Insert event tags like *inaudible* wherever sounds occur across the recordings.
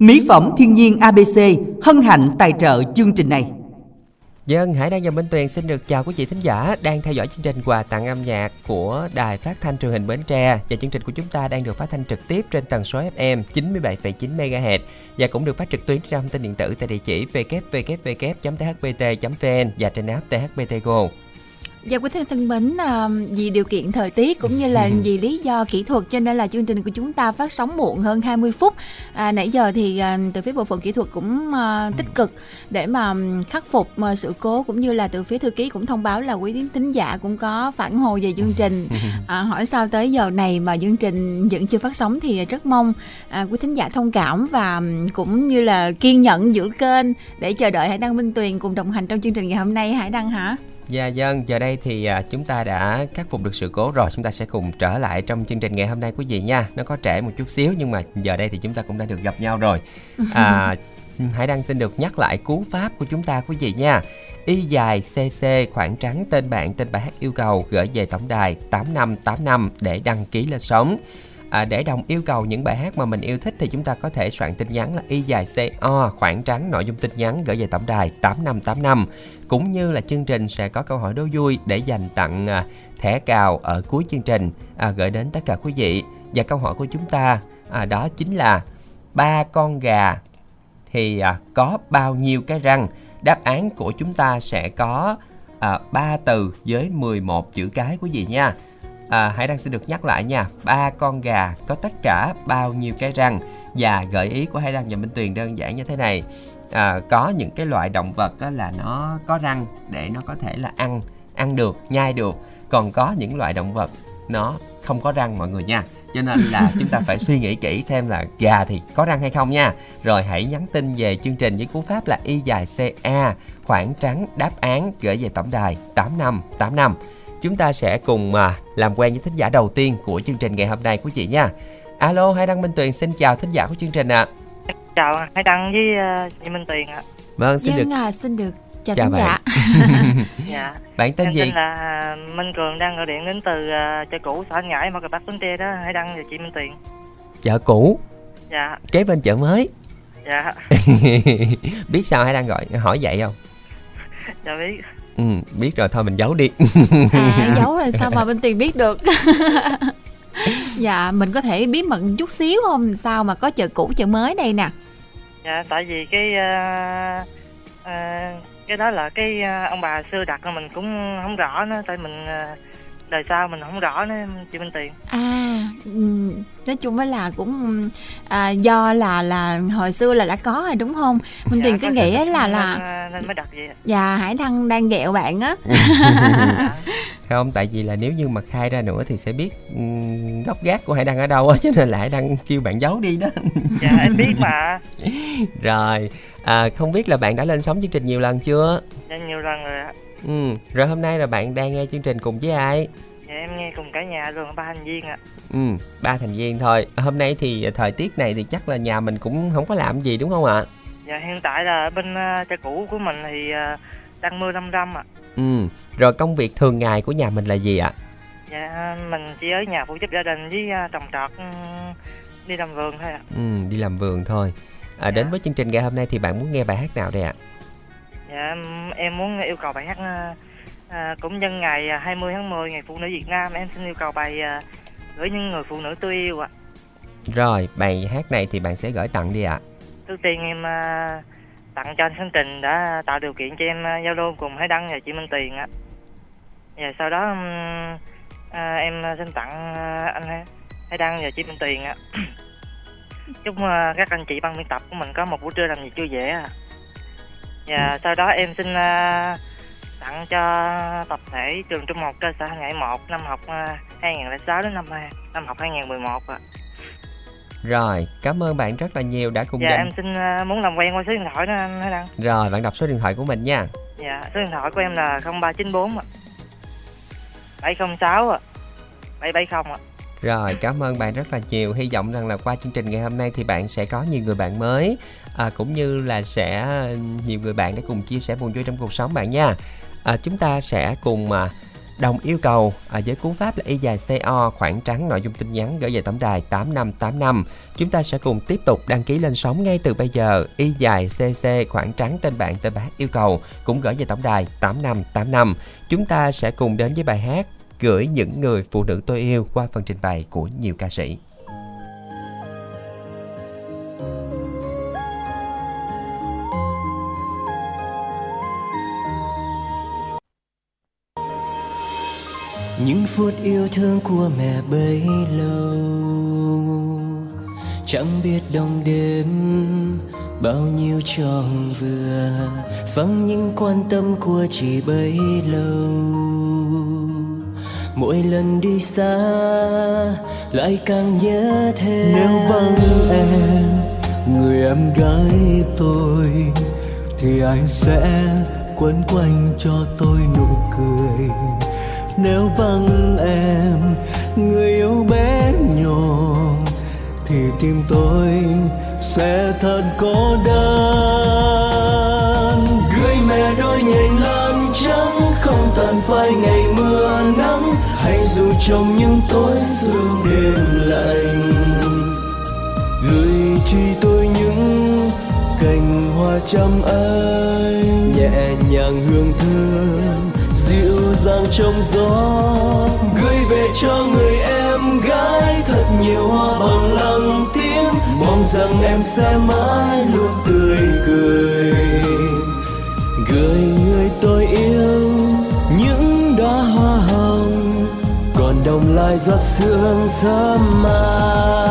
Mỹ phẩm thiên nhiên ABC hân hạnh tài trợ chương trình này. Dân Hải Đăng và Minh Tuyền xin được chào quý vị thính giả đang theo dõi chương trình quà tặng âm nhạc của Đài Phát thanh Truyền hình Bến Tre và chương trình của chúng ta đang được phát thanh trực tiếp trên tần số FM 97,9 MHz và cũng được phát trực tuyến trên thông tin điện tử tại địa chỉ www.thbt.vn và trên app THBT Go. Dạ quý thính thân mến, à, vì điều kiện thời tiết cũng như là vì lý do kỹ thuật cho nên là chương trình của chúng ta phát sóng muộn hơn 20 phút. À, nãy giờ thì à, từ phía bộ phận kỹ thuật cũng à, tích cực để mà khắc phục sự cố cũng như là từ phía thư ký cũng thông báo là quý thính giả cũng có phản hồi về chương trình. *laughs* À, hỏi sao tới giờ này mà chương trình vẫn chưa phát sóng thì rất mong à, quý thính giả thông cảm và cũng như là kiên nhẫn giữ kênh để chờ đợi Hải Đăng Minh Tuyền cùng đồng hành trong chương trình ngày hôm nay Hải Đăng hả? Dạ dân, giờ đây thì à, chúng ta đã khắc phục được sự cố rồi. Chúng ta sẽ cùng trở lại trong chương trình ngày hôm nay quý vị nha. Nó có trễ một chút xíu nhưng mà giờ đây thì chúng ta cũng đã được gặp nhau rồi. *laughs* À, Hải Đăng xin được nhắc lại cú pháp của chúng ta quý vị nha. Y dài CC khoảng trắng tên bạn tên bài hát yêu cầu gửi về tổng đài 8585 để đăng ký lên sóng. À, để đồng yêu cầu những bài hát mà mình yêu thích thì chúng ta có thể soạn tin nhắn là y dài co khoảng trắng nội dung tin nhắn gửi về tổng đài 8585 cũng như là chương trình sẽ có câu hỏi đố vui để dành tặng à, thẻ cào ở cuối chương trình à, gửi đến tất cả quý vị. Và câu hỏi của chúng ta à, đó chính là ba con gà thì à, có bao nhiêu cái răng? Đáp án của chúng ta sẽ có à, 3 từ với 11 chữ cái quý vị nha. À, Hải Đăng sẽ được nhắc lại nha. Ba con gà có tất cả bao nhiêu cái răng? Và gợi ý của Hải Đăng và Minh Tuyền đơn giản như thế này à, có những cái loại động vật đó là nó có răng để nó có thể là ăn ăn được nhai được còn có những loại động vật nó không có răng mọi người nha cho nên là *laughs* chúng ta phải suy nghĩ kỹ thêm là gà thì có răng hay không nha rồi hãy nhắn tin về chương trình với cú pháp là y dài ca khoảng trắng đáp án gửi về tổng đài 8585 chúng ta sẽ cùng mà làm quen với thính giả đầu tiên của chương trình ngày hôm nay quý vị nha. Alo, Hải Đăng Minh Tuyền xin chào thính giả của chương trình ạ. À. Chào Hải Đăng với uh, chị Minh Tuyền ạ. Vâng, xin Dân được. À, xin được chào, chào giả. *laughs* dạ. Bạn tên em gì? Tên là Minh Cường đang gọi điện đến từ uh, chợ cũ xã Anh Ngãi, Mỏ Cà Bắc, Bến Tre đó, Hải Đăng và chị Minh Tuyền. Chợ cũ. Dạ. Kế bên chợ mới. Dạ. *laughs* biết sao Hải Đăng gọi hỏi vậy không? *laughs* Dạ biết. Ừ, biết rồi thôi mình giấu đi à giấu rồi sao mà bên tiền biết được *laughs* dạ mình có thể bí mật chút xíu không? Sao mà có chợ cũ chợ mới đây nè? Dạ tại vì cái uh, uh, cái đó là cái uh, ông bà xưa đặt mình cũng không rõ nữa. Tại mình uh, đời sau mình không rõ nữa chị Minh Tiền à ừ, nói chung là cũng à, do là là hồi xưa là đã có rồi đúng không? Minh dạ, Tiền cứ nghĩ là là nên, nên mới đặt vậy dạ Hải Đăng đang ghẹo bạn á. *laughs* *laughs* Không tại vì là nếu như mà khai ra nữa thì sẽ biết gốc gác của Hải Đăng ở đâu á *laughs* cho nên là Hải Đăng kêu bạn giấu đi đó. Dạ em biết mà. Rồi à, không biết là bạn đã lên sóng chương trình nhiều lần chưa? Dạ nhiều lần rồi ạ Ừ, rồi hôm nay là bạn đang nghe chương trình cùng với ai? Dạ em nghe cùng cả nhà luôn, ba thành viên ạ. Ừ, ba thành viên thôi. Hôm nay thì thời tiết này thì chắc là nhà mình cũng không có làm gì đúng không ạ? Dạ hiện tại là bên uh, cha cũ của mình thì uh, đang mưa răm răm ạ. Ừ, rồi công việc thường ngày của nhà mình là gì ạ? Dạ mình chỉ ở nhà phụ giúp gia đình với uh, trồng trọt đi làm vườn thôi ạ. Ừ, đi làm vườn thôi. À, dạ. Đến với chương trình ngày hôm nay thì bạn muốn nghe bài hát nào đây ạ? Dạ em muốn yêu cầu bài hát à, cũng nhân ngày 20 tháng 10 ngày phụ nữ Việt Nam em xin yêu cầu bài à, gửi những người phụ nữ tôi yêu ạ. À. Rồi bài hát này thì bạn sẽ gửi tặng đi ạ. À. Trước tiên em à, tặng cho anh Thanh Trình đã tạo điều kiện cho em giao lưu cùng Hải Đăng và chị Minh Tiền ạ. Và sau đó à, em xin tặng anh Hải Đăng và chị Minh Tiền ạ. *clears throat* Chúc các anh chị ban biên tập của mình có một buổi trưa làm việc vui vẻ ạ. À. Và sau đó em xin uh, tặng cho tập thể trường trung học cơ sở Ngãi 1 năm học uh, 2006 đến năm năm học 2011 ạ. Rồi, cảm ơn bạn rất là nhiều đã cùng Dạ dành... em xin uh, muốn làm quen qua số điện thoại đó anh Đăng. Rồi, bạn đọc số điện thoại của mình nha. Dạ, số điện thoại của em là 0394 ạ. 706 ạ. 770 ạ. Rồi, cảm ơn bạn rất là nhiều. Hy vọng rằng là qua chương trình ngày hôm nay thì bạn sẽ có nhiều người bạn mới à, cũng như là sẽ nhiều người bạn để cùng chia sẻ buồn vui trong cuộc sống bạn nha. À, chúng ta sẽ cùng mà đồng yêu cầu à, với cú pháp là y dài CO khoảng trắng nội dung tin nhắn gửi về tổng đài 8585. Chúng ta sẽ cùng tiếp tục đăng ký lên sóng ngay từ bây giờ. Y dài CC khoảng trắng tên bạn tên bác yêu cầu cũng gửi về tổng đài 8585. Chúng ta sẽ cùng đến với bài hát gửi những người phụ nữ tôi yêu qua phần trình bày của nhiều ca sĩ. Những phút yêu thương của mẹ bấy lâu. Chẳng biết đông đêm bao nhiêu tròn vừa vắng những quan tâm của chị bấy lâu. Mỗi lần đi xa lại càng nhớ thêm. Nếu vắng em, người em gái tôi, thì anh sẽ quấn quanh cho tôi nụ cười nếu vắng em người yêu bé nhỏ thì tim tôi sẽ thật cô đơn. Gửi mẹ đôi nhành lan trắng không tàn phai ngày mưa nắng hay dù trong những tối sương đêm lạnh. Gửi chi tôi những cành hoa trăm anh nhẹ nhàng hương dịu dàng trong gió, gửi về cho người em gái thật nhiều hoa bằng lăng tiếng mong rằng em sẽ mãi luôn tươi cười, gửi người tôi yêu những đóa hoa hồng, còn đồng lại giọt sương sớm mai.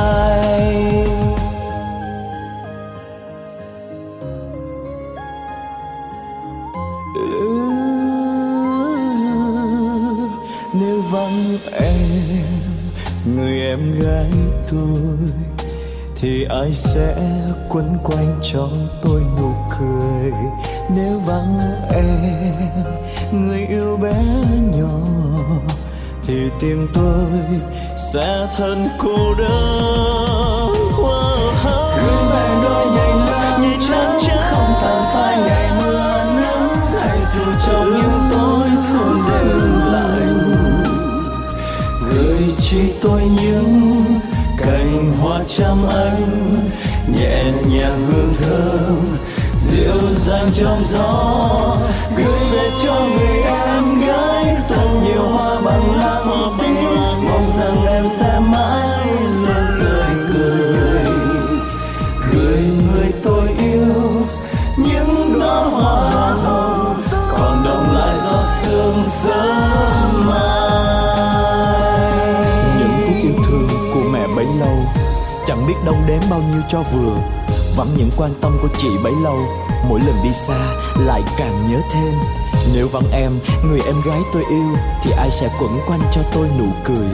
Em người em gái tôi thì ai sẽ quấn quanh cho tôi nụ cười? Nếu vắng em người yêu bé nhỏ thì tim tôi sẽ thân cô đơn gửi mẹ đôi nhành lan nhành lan trắng không tàn phai ngày mưa nắng hay dù trong những chỉ tôi những cành hoa trăm anh, nhẹ nhàng hương thơm, dịu dàng trong gió, gửi về cho người em gái. Thật nhiều hoa bằng lá tiếng mong rằng em sẽ mãi chẳng biết đông đếm bao nhiêu cho vừa. Vắng những quan tâm của chị bấy lâu, mỗi lần đi xa lại càng nhớ thêm. Nếu vắng em, người em gái tôi yêu thì ai sẽ quẩn quanh cho tôi nụ cười.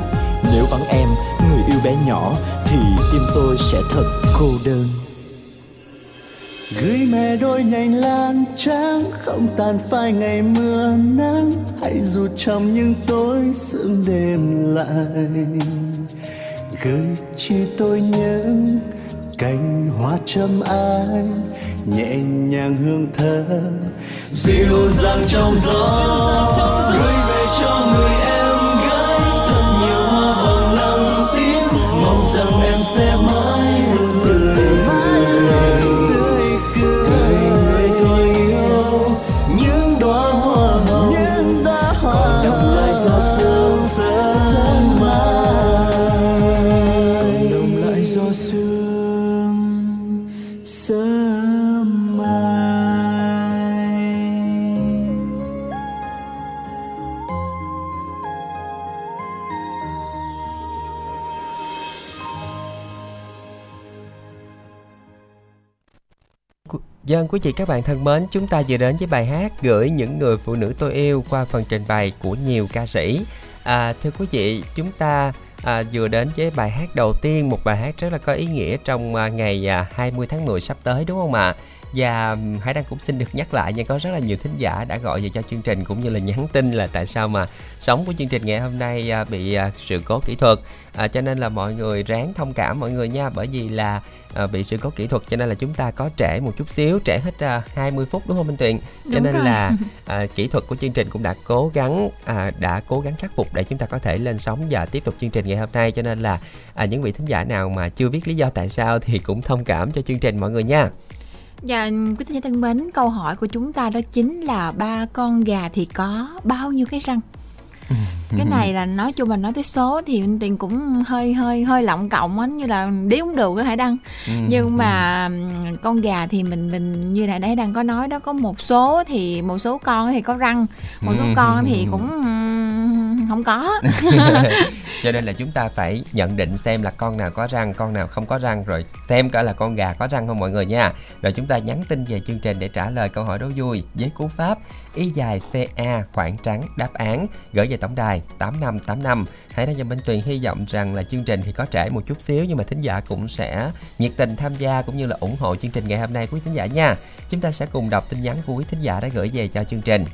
Nếu vắng em, người yêu bé nhỏ thì tim tôi sẽ thật cô đơn. Gửi mẹ đôi nhành lan trắng không tàn phai ngày mưa nắng. Hãy dù trong những tối sương đêm lại. Gửi chỉ tôi những cành hoa trăm ai nhẹ nhàng hương thơm. Dịu dàng trong gió, gửi về cho người em gái. Thật nhiều hoa bằng lăng tím mong rằng em sẽ mong Dân quý chị các bạn thân mến, chúng ta vừa đến với bài hát gửi những người phụ nữ tôi yêu qua phần trình bày của nhiều ca sĩ. À, thưa quý vị, chúng ta à, vừa đến với bài hát đầu tiên, một bài hát rất là có ý nghĩa trong à, ngày à, 20 tháng 10 sắp tới đúng không ạ? Và Hải Đăng cũng xin được nhắc lại nha có rất là nhiều thính giả đã gọi về cho chương trình cũng như là nhắn tin là tại sao mà sóng của chương trình ngày hôm nay à, bị à, sự cố kỹ thuật. À, cho nên là mọi người ráng thông cảm mọi người nha bởi vì là à, bị sự cố kỹ thuật cho nên là chúng ta có trễ một chút xíu trễ hết à, 20 phút đúng không Minh Tuyền? Cho Đúng nên rồi. là *laughs* à, kỹ thuật của chương trình cũng đã cố gắng à, đã cố gắng khắc phục để chúng ta có thể lên sóng và tiếp tục chương trình ngày hôm nay. Cho nên là à, những vị thính giả nào mà chưa biết lý do tại sao thì cũng thông cảm cho chương trình mọi người nha Dạ, quý thính giả thân mến, câu hỏi của chúng ta đó chính là ba con gà thì có bao nhiêu cái răng? *laughs* cái này là nói chung là nói tới số thì Tuyền cũng hơi hơi hơi lộng cộng á như là đếm không được á Hải Đăng Ừ. nhưng mà ừm, con gà thì mình mình như nãy Hải Đăng có nói đó có một số thì một số con thì có răng một số con thì cũng không có. *laughs* Cho nên là chúng ta phải nhận định xem là con nào có răng, con nào không có răng, rồi xem cả là con gà có răng không mọi người nha. Rồi chúng ta nhắn tin về chương trình để trả lời câu hỏi đố vui với cú pháp y dài ca khoảng trắng đáp án, gửi về tổng đài 8585 hãy ra cho Minh Tuyền hy vọng rằng là chương trình thì có trễ một chút xíu, nhưng mà thính giả cũng sẽ nhiệt tình tham gia cũng như là ủng hộ chương trình ngày hôm nay của quý thính giả nha. Chúng ta sẽ cùng đọc tin nhắn của quý thính giả đã gửi về cho chương trình.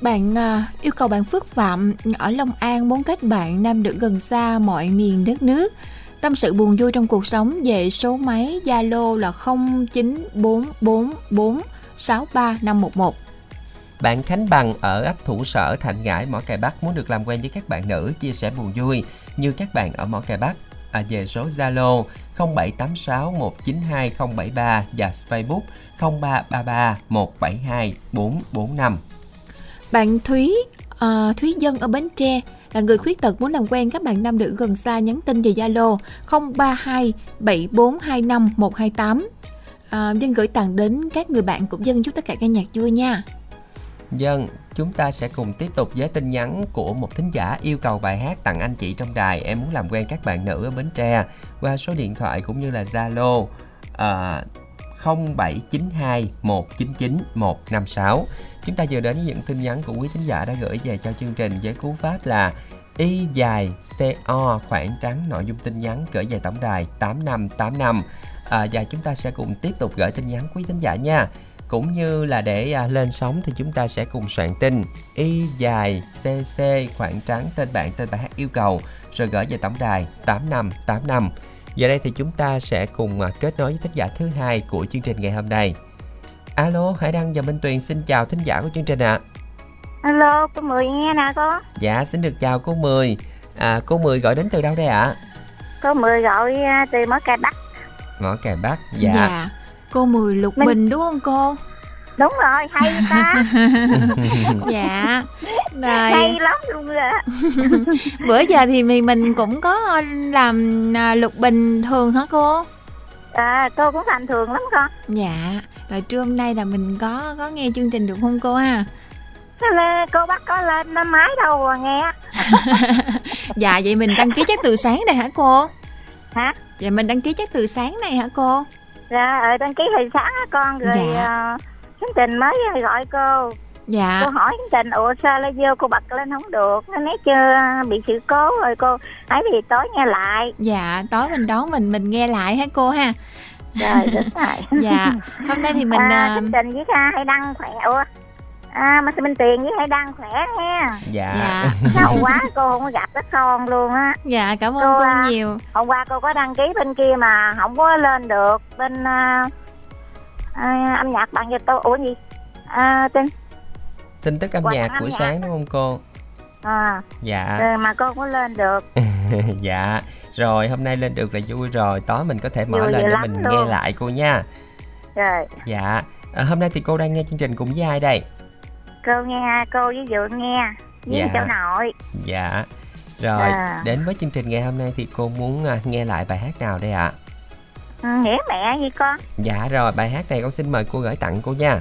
Bạn uh, yêu cầu bạn Phước Phạm ở Long An muốn kết bạn nam nữ gần xa mọi miền đất nước. Tâm sự buồn vui trong cuộc sống về số máy Zalo là 0944463511. Bạn Khánh Bằng ở ấp Thủ Sở Thạnh Ngãi Mỏ Cày Bắc muốn được làm quen với các bạn nữ chia sẻ buồn vui như các bạn ở Mỏ Cày Bắc à, về số Zalo 0786 192 073 và Facebook 0333 172 445. Bạn Thúy à, Thúy Dân ở Bến Tre là người khuyết tật muốn làm quen các bạn nam nữ gần xa nhắn tin về Zalo 032 7425 128. À, dân gửi tặng đến các người bạn cũng dân chúc tất cả các nhạc vui nha. Dân, chúng ta sẽ cùng tiếp tục với tin nhắn của một thính giả yêu cầu bài hát tặng anh chị trong đài. Em muốn làm quen các bạn nữ ở Bến Tre qua số điện thoại cũng như là Zalo à, 0792 199 156. Chúng ta vừa đến với những tin nhắn của quý khán giả đã gửi về cho chương trình với cú pháp là Y dài CO khoảng trắng nội dung tin nhắn gửi về tổng đài 8585 à, và chúng ta sẽ cùng tiếp tục gửi tin nhắn quý khán giả nha. Cũng như là để à, lên sóng thì chúng ta sẽ cùng soạn tin y dài cc khoảng trắng tên bạn tên bài hát yêu cầu rồi gửi về tổng đài 8585 giờ đây thì chúng ta sẽ cùng à, kết nối với thính giả thứ hai của chương trình ngày hôm nay alo hải đăng và minh tuyền xin chào thính giả của chương trình ạ Alo, cô Mười nghe nè cô. dạ xin được chào cô mười à, cô mười gọi đến từ đâu đây ạ Cô Mười gọi à, từ Mỏ Cày Bắc. ngõ cày bắc dạ, Cô Mười Lục Mình- Bình đúng không cô? Đúng rồi, hay ta. *laughs* dạ. Rồi. hay lắm luôn rồi. *laughs* bữa giờ thì mình mình cũng có làm à, lục bình thường hả cô À, cô cũng thành thường lắm con. dạ rồi trưa hôm nay là mình có có nghe chương trình được không cô ha cô bắt có lên nó máy đâu mà nghe. *laughs* dạ vậy mình đăng ký chắc từ sáng đây hả cô Hả? dạ mình đăng ký chắc từ sáng này hả cô Dạ, ở đăng ký hồi sáng á con rồi Dạ. à, chương trình mới gọi cô. dạ Cô hỏi chương trình, ủa sao lại vô cô bật lên không được. Nó nói chưa bị sự cố rồi cô. Ấy thì tối nghe lại. dạ tối mình đón mình mình nghe lại hả cô ha Rồi, đúng *laughs* rồi. dạ hôm nay thì mình à, à, chương trình với ca hay đăng khỏe. Ủa, à, mà Minh Tiền với hay đăng khỏe nha. dạ dạ *laughs* Lâu quá cô không có gặp các con luôn á. dạ cảm ơn Cô, cô à, nhiều Hôm qua cô có đăng ký bên kia mà không có lên được bên à, à, âm nhạc bạn cho tôi ủa gì? À, tên tin tức âm Qua nhạc buổi sáng đúng không cô? À, dạ. Rồi mà cô có lên được. *laughs* Dạ. Rồi hôm nay lên được là vui rồi. Tối mình có thể mở Vui lên để mình luôn. nghe lại cô nha. Rồi. Dạ. À, hôm nay thì cô đang nghe chương trình cùng với ai đây? Cô nghe cô với dượng nghe. Với Dạ. cháu nội. Dạ. Rồi À. đến với chương trình ngày hôm nay thì cô muốn à, nghe lại bài hát nào đây ạ? ừ, nghĩa mẹ gì con. Dạ rồi bài hát này con xin mời cô gửi tặng cô nha.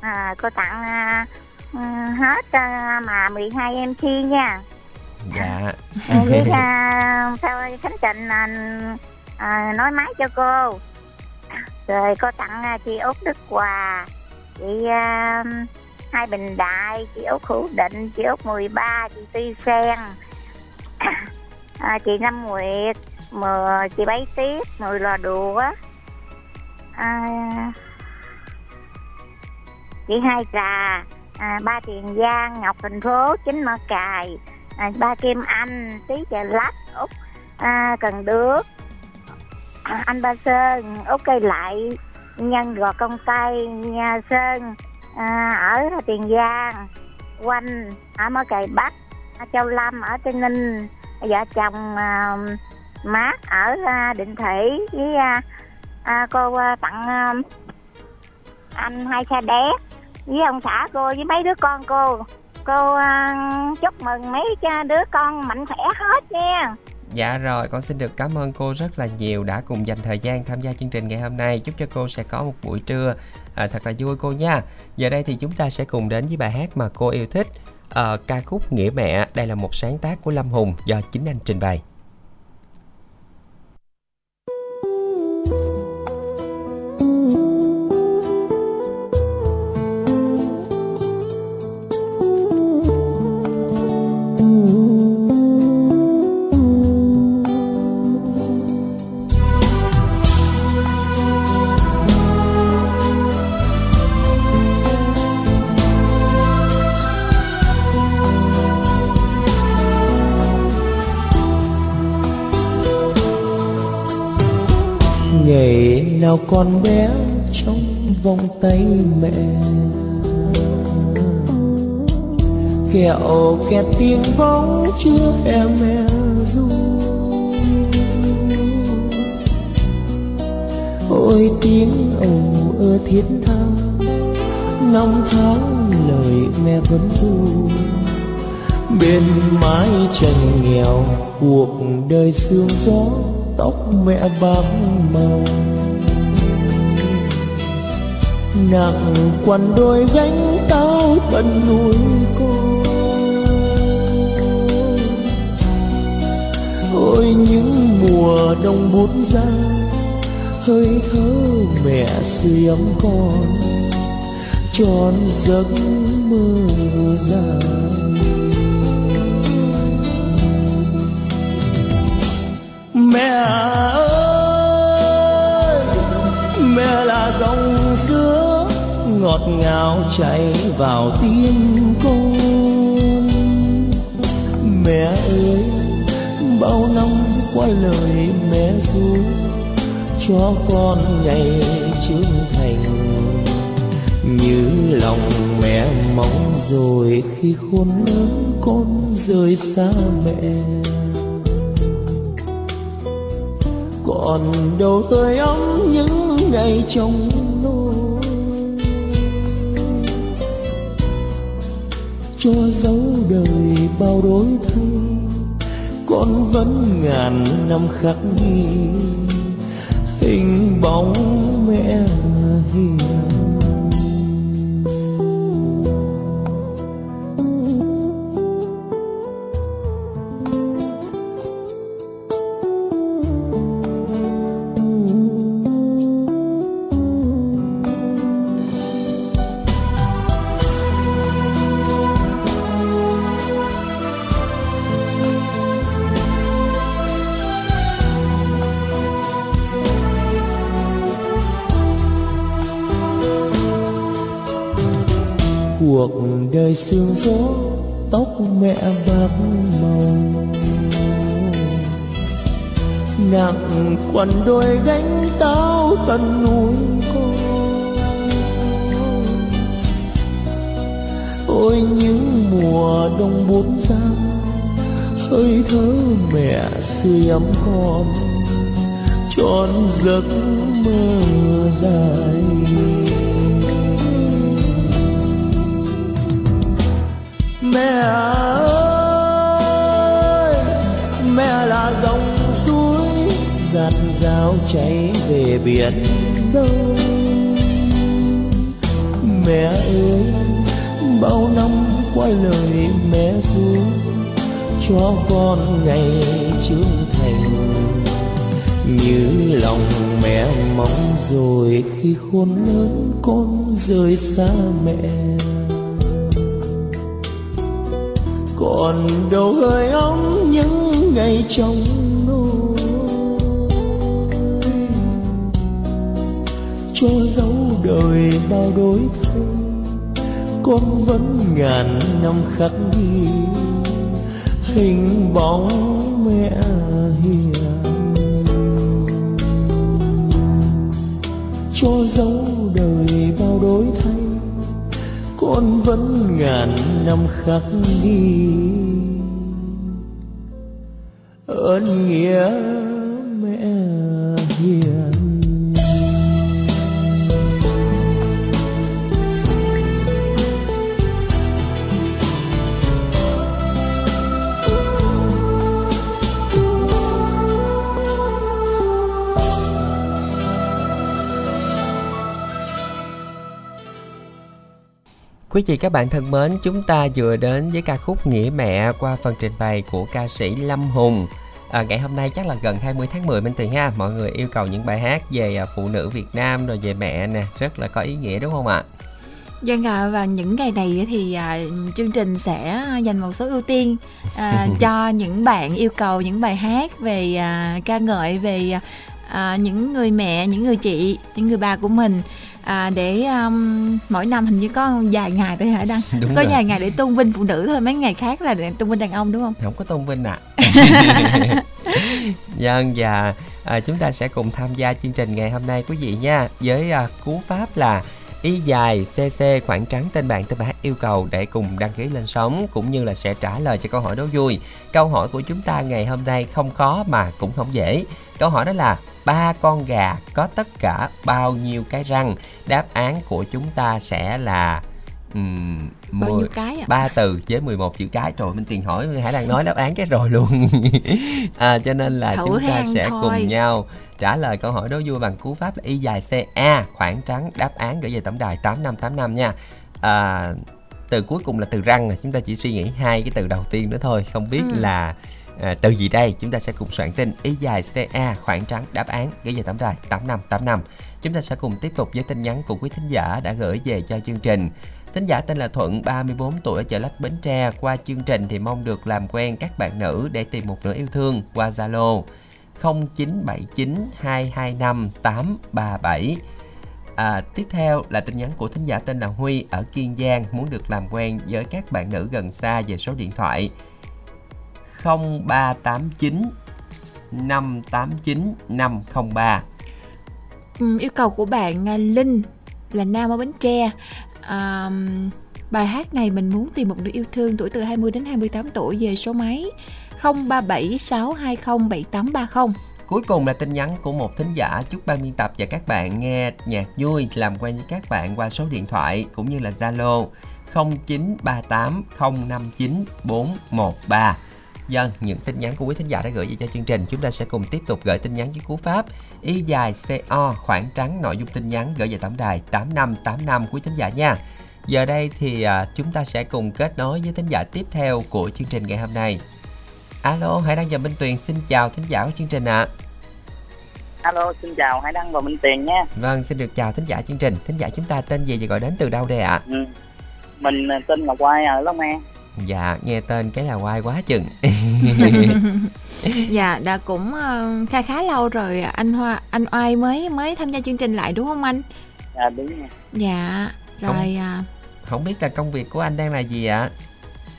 À, cô tặng à, ừ, hết à, mà 12 em thi nha. Dạ. Với à, sao khánh trình à, à, nói máy cho cô. Rồi cô tặng à, chị út đức hòa chị à, hai bình đại chị út hữu định chị út 13 chị tuy sen à, chị năm nguyệt mười chị bấy tiếp mười lò đũa à, chị hai trà à, ba tiền giang ngọc thành phố chính mơ cài à, ba kim anh tí chợ lách út à, cần đước à, anh ba sơn út cây lại nhân gò công tây nhà sơn à, ở tiền giang quanh ở mơ cài bắc ở châu lâm ở tây ninh. Vợ chồng à, mát ở à, định thủy với à, à, cô à, tặng à, anh hai xe đét với ông xã cô với mấy đứa con cô cô à, chúc mừng mấy cha đứa con mạnh khỏe hết nha Dạ rồi, con xin được cảm ơn cô rất là nhiều đã cùng dành thời gian tham gia chương trình ngày hôm nay. Chúc cho cô sẽ có một buổi trưa à, thật là vui cô nha. Giờ đây thì chúng ta sẽ cùng đến với bài hát mà cô yêu thích. À, ca khúc Nghĩa Mẹ, đây là một sáng tác của Lâm Hùng do chính anh trình bày. Ngày nào con bé trong vòng tay mẹ? Kẹo kẹt tiếng bóng chưa em mẹ ru. Ôi tiếng ầu ơ thiết tha, năm tháng lời mẹ vẫn ru. Bên mái trần nghèo, cuộc đời sương gió tóc mẹ bám màu. Nặng quằn đôi gánh tao tận nuôi cô. Ôi, những mùa đông bút ra, hơi thở mẹ sưởi ấm con, tròn giấc mơ dài mẹ ơi, mẹ là dòng sữa ngọt ngào chảy vào tim con. Mẹ ơi, bao năm qua lời mẹ ru cho con ngày trưởng thành. Như lòng mẹ mong rồi khi khôn lớn con rời xa mẹ. Còn đâu hơi ấm những ngày trong nôi cho dấu đời bao đổi thay, con vẫn ngàn năm khắc ghi. Hình bóng cuộc đời sương gió, tóc mẹ bạc màu. Nặng quằn đôi gánh táo tận núi con ôi, những mùa đông bút giang, hơi thở mẹ sưởi ấm con tròn giấc mơ dài. Mẹ ơi, mẹ là dòng suối giạt rào chảy về biển đông. Mẹ ơi, bao năm qua lời mẹ ru cho con ngày trưởng thành. Như lòng mẹ mong rồi khi khôn lớn con rời xa mẹ. Còn đâu hơi ấm những ngày trong nôi cho dấu đời bao đổi thay, con vẫn ngàn năm khắc ghi hình bóng mẹ hiền. Cho dấu đời bao đổi thay, con vẫn ngàn năm khắc ghi Quý vị các bạn thân mến, chúng ta vừa đến với ca khúc Nghĩa Mẹ qua phần trình bày của ca sĩ Lâm Hùng. À, ngày hôm nay chắc là gần 20 tháng 10 Minh Tuyền ha, mọi người yêu cầu những bài hát về à, phụ nữ Việt Nam rồi về mẹ nè, rất là có ý nghĩa đúng không ạ? Dân ạ và những ngày này thì à, chương trình sẽ dành một số ưu tiên à, *laughs* cho những bạn yêu cầu những bài hát về à, ca ngợi về à, những người mẹ, những người chị, những người bà của mình à, để um, mỗi năm hình như có vài ngày thôi hả đăng Đúng có rồi. vài ngày để tôn vinh phụ nữ thôi mấy ngày khác là để tôn vinh đàn ông đúng không Không có tôn vinh ạ. Dân *laughs* và à, chúng ta sẽ cùng tham gia chương trình ngày hôm nay quý vị nha với à, cú pháp là y dài cc khoảng trắng tên bạn tên bài hát yêu cầu để cùng đăng ký lên sóng cũng như là sẽ trả lời cho câu hỏi đố vui. Câu hỏi của chúng ta ngày hôm nay không khó mà cũng không dễ. Câu hỏi đó là ba con gà có tất cả bao nhiêu cái răng? Đáp án của chúng ta sẽ là um, bao nhiêu cái ạ? ba từ với 11 chữ cái. Rồi Minh Tiền hỏi Hải đang nói đáp án cái rồi luôn. *laughs* À, cho nên là Thử chúng ta sẽ thôi. cùng nhau trả lời câu hỏi đố vui bằng cú pháp là y dài CA khoảng trắng đáp án gửi về tổng đài 8585 nha. À, từ cuối cùng là từ răng này chúng ta chỉ suy nghĩ hai cái từ đầu tiên nữa thôi. Không biết Ừ. là à, từ gì đây? Chúng ta sẽ cùng soạn tin y dài CA khoảng trắng đáp án gửi về tổng đài 8585 chúng ta sẽ cùng tiếp tục với tin nhắn của quý thính giả đã gửi về cho chương trình Thính giả tên là Thuận, 34 tuổi ở chợ Lách Bến Tre. Qua chương trình thì mong được làm quen các bạn nữ để tìm một nửa yêu thương qua Zalo 0979 225 837. À, tiếp theo là tin nhắn của thính giả tên là Huy ở Kiên Giang muốn được làm quen với các bạn nữ gần xa về số điện thoại 0389 589 503. Ừ, yêu cầu của bạn à, Linh là nam ở Bến Tre um, bài hát này mình muốn tìm một nửa yêu thương tuổi từ 20 đến 28 tuổi về số máy 0376207830. Cuối cùng là tin nhắn của một thính giả chúc ban biên tập và các bạn nghe nhạc vui làm quen với các bạn qua số điện thoại cũng như là Zalo 0938059413. Dân, những tin nhắn của quý thính giả đã gửi về cho chương trình Chúng ta sẽ cùng tiếp tục gửi tin nhắn với cú pháp Y dài CO khoảng trắng nội dung tin nhắn gửi về tổng đài 8585 quý thính giả nha Giờ đây thì à, chúng ta sẽ cùng kết nối với thính giả tiếp theo của chương trình ngày hôm nay Alo, Hải Đăng và Minh Tuyền xin chào thính giả của chương trình ạ Alo, xin chào Hải Đăng và Minh Tiền nha. Vâng, xin được chào thính giả chương trình Thính giả chúng ta tên gì và gọi đến từ đâu đây ạ? Ừ. Mình ờ, tên Ngọc Oai ở Long An. Dạ, nghe tên cái là quai quá chừng *laughs* Dạ, đã cũng ờ, khá khá lâu rồi anh Hoa anh Oai mới mới tham gia chương trình lại đúng không anh? À đúng nha. Dạ, rồi à, Không biết là công việc của anh đang là gì ạ?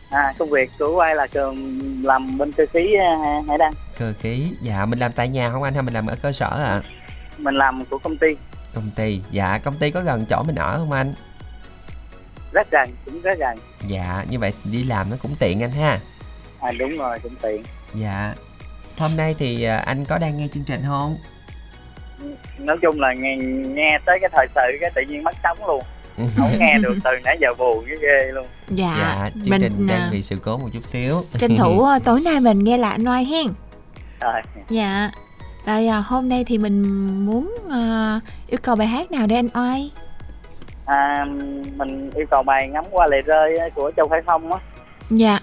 À, công việc của Oai là trường làm bên cơ khí ờ, Hải Đăng. Cơ khí, dạ mình làm tại nhà không anh hay mình làm ở cơ sở ạ? Mình làm của công ty Công ty, dạ công ty có gần chỗ mình ở không anh? Rất gần, cũng rất gần. Dạ, như vậy đi làm nó cũng tiện anh ha À đúng rồi, cũng tiện. Dạ Hôm nay thì à, anh có đang nghe chương trình không? Nói chung là nghe, nghe tới cái thời sự cái tự nhiên mất sóng luôn. Không nghe được từ nãy giờ buồn cái ghê luôn. dạ, Dạ, chương mình trình à, đang bị sự cố một chút xíu tranh thủ à, tối nay mình nghe lại anh Oai hen. Rồi, Dạ. Rồi à, hôm nay thì mình muốn à, yêu cầu bài hát nào để anh Oai? À, mình yêu cầu bài ngắm qua lệ rơi của Châu Khải Phong á. Dạ.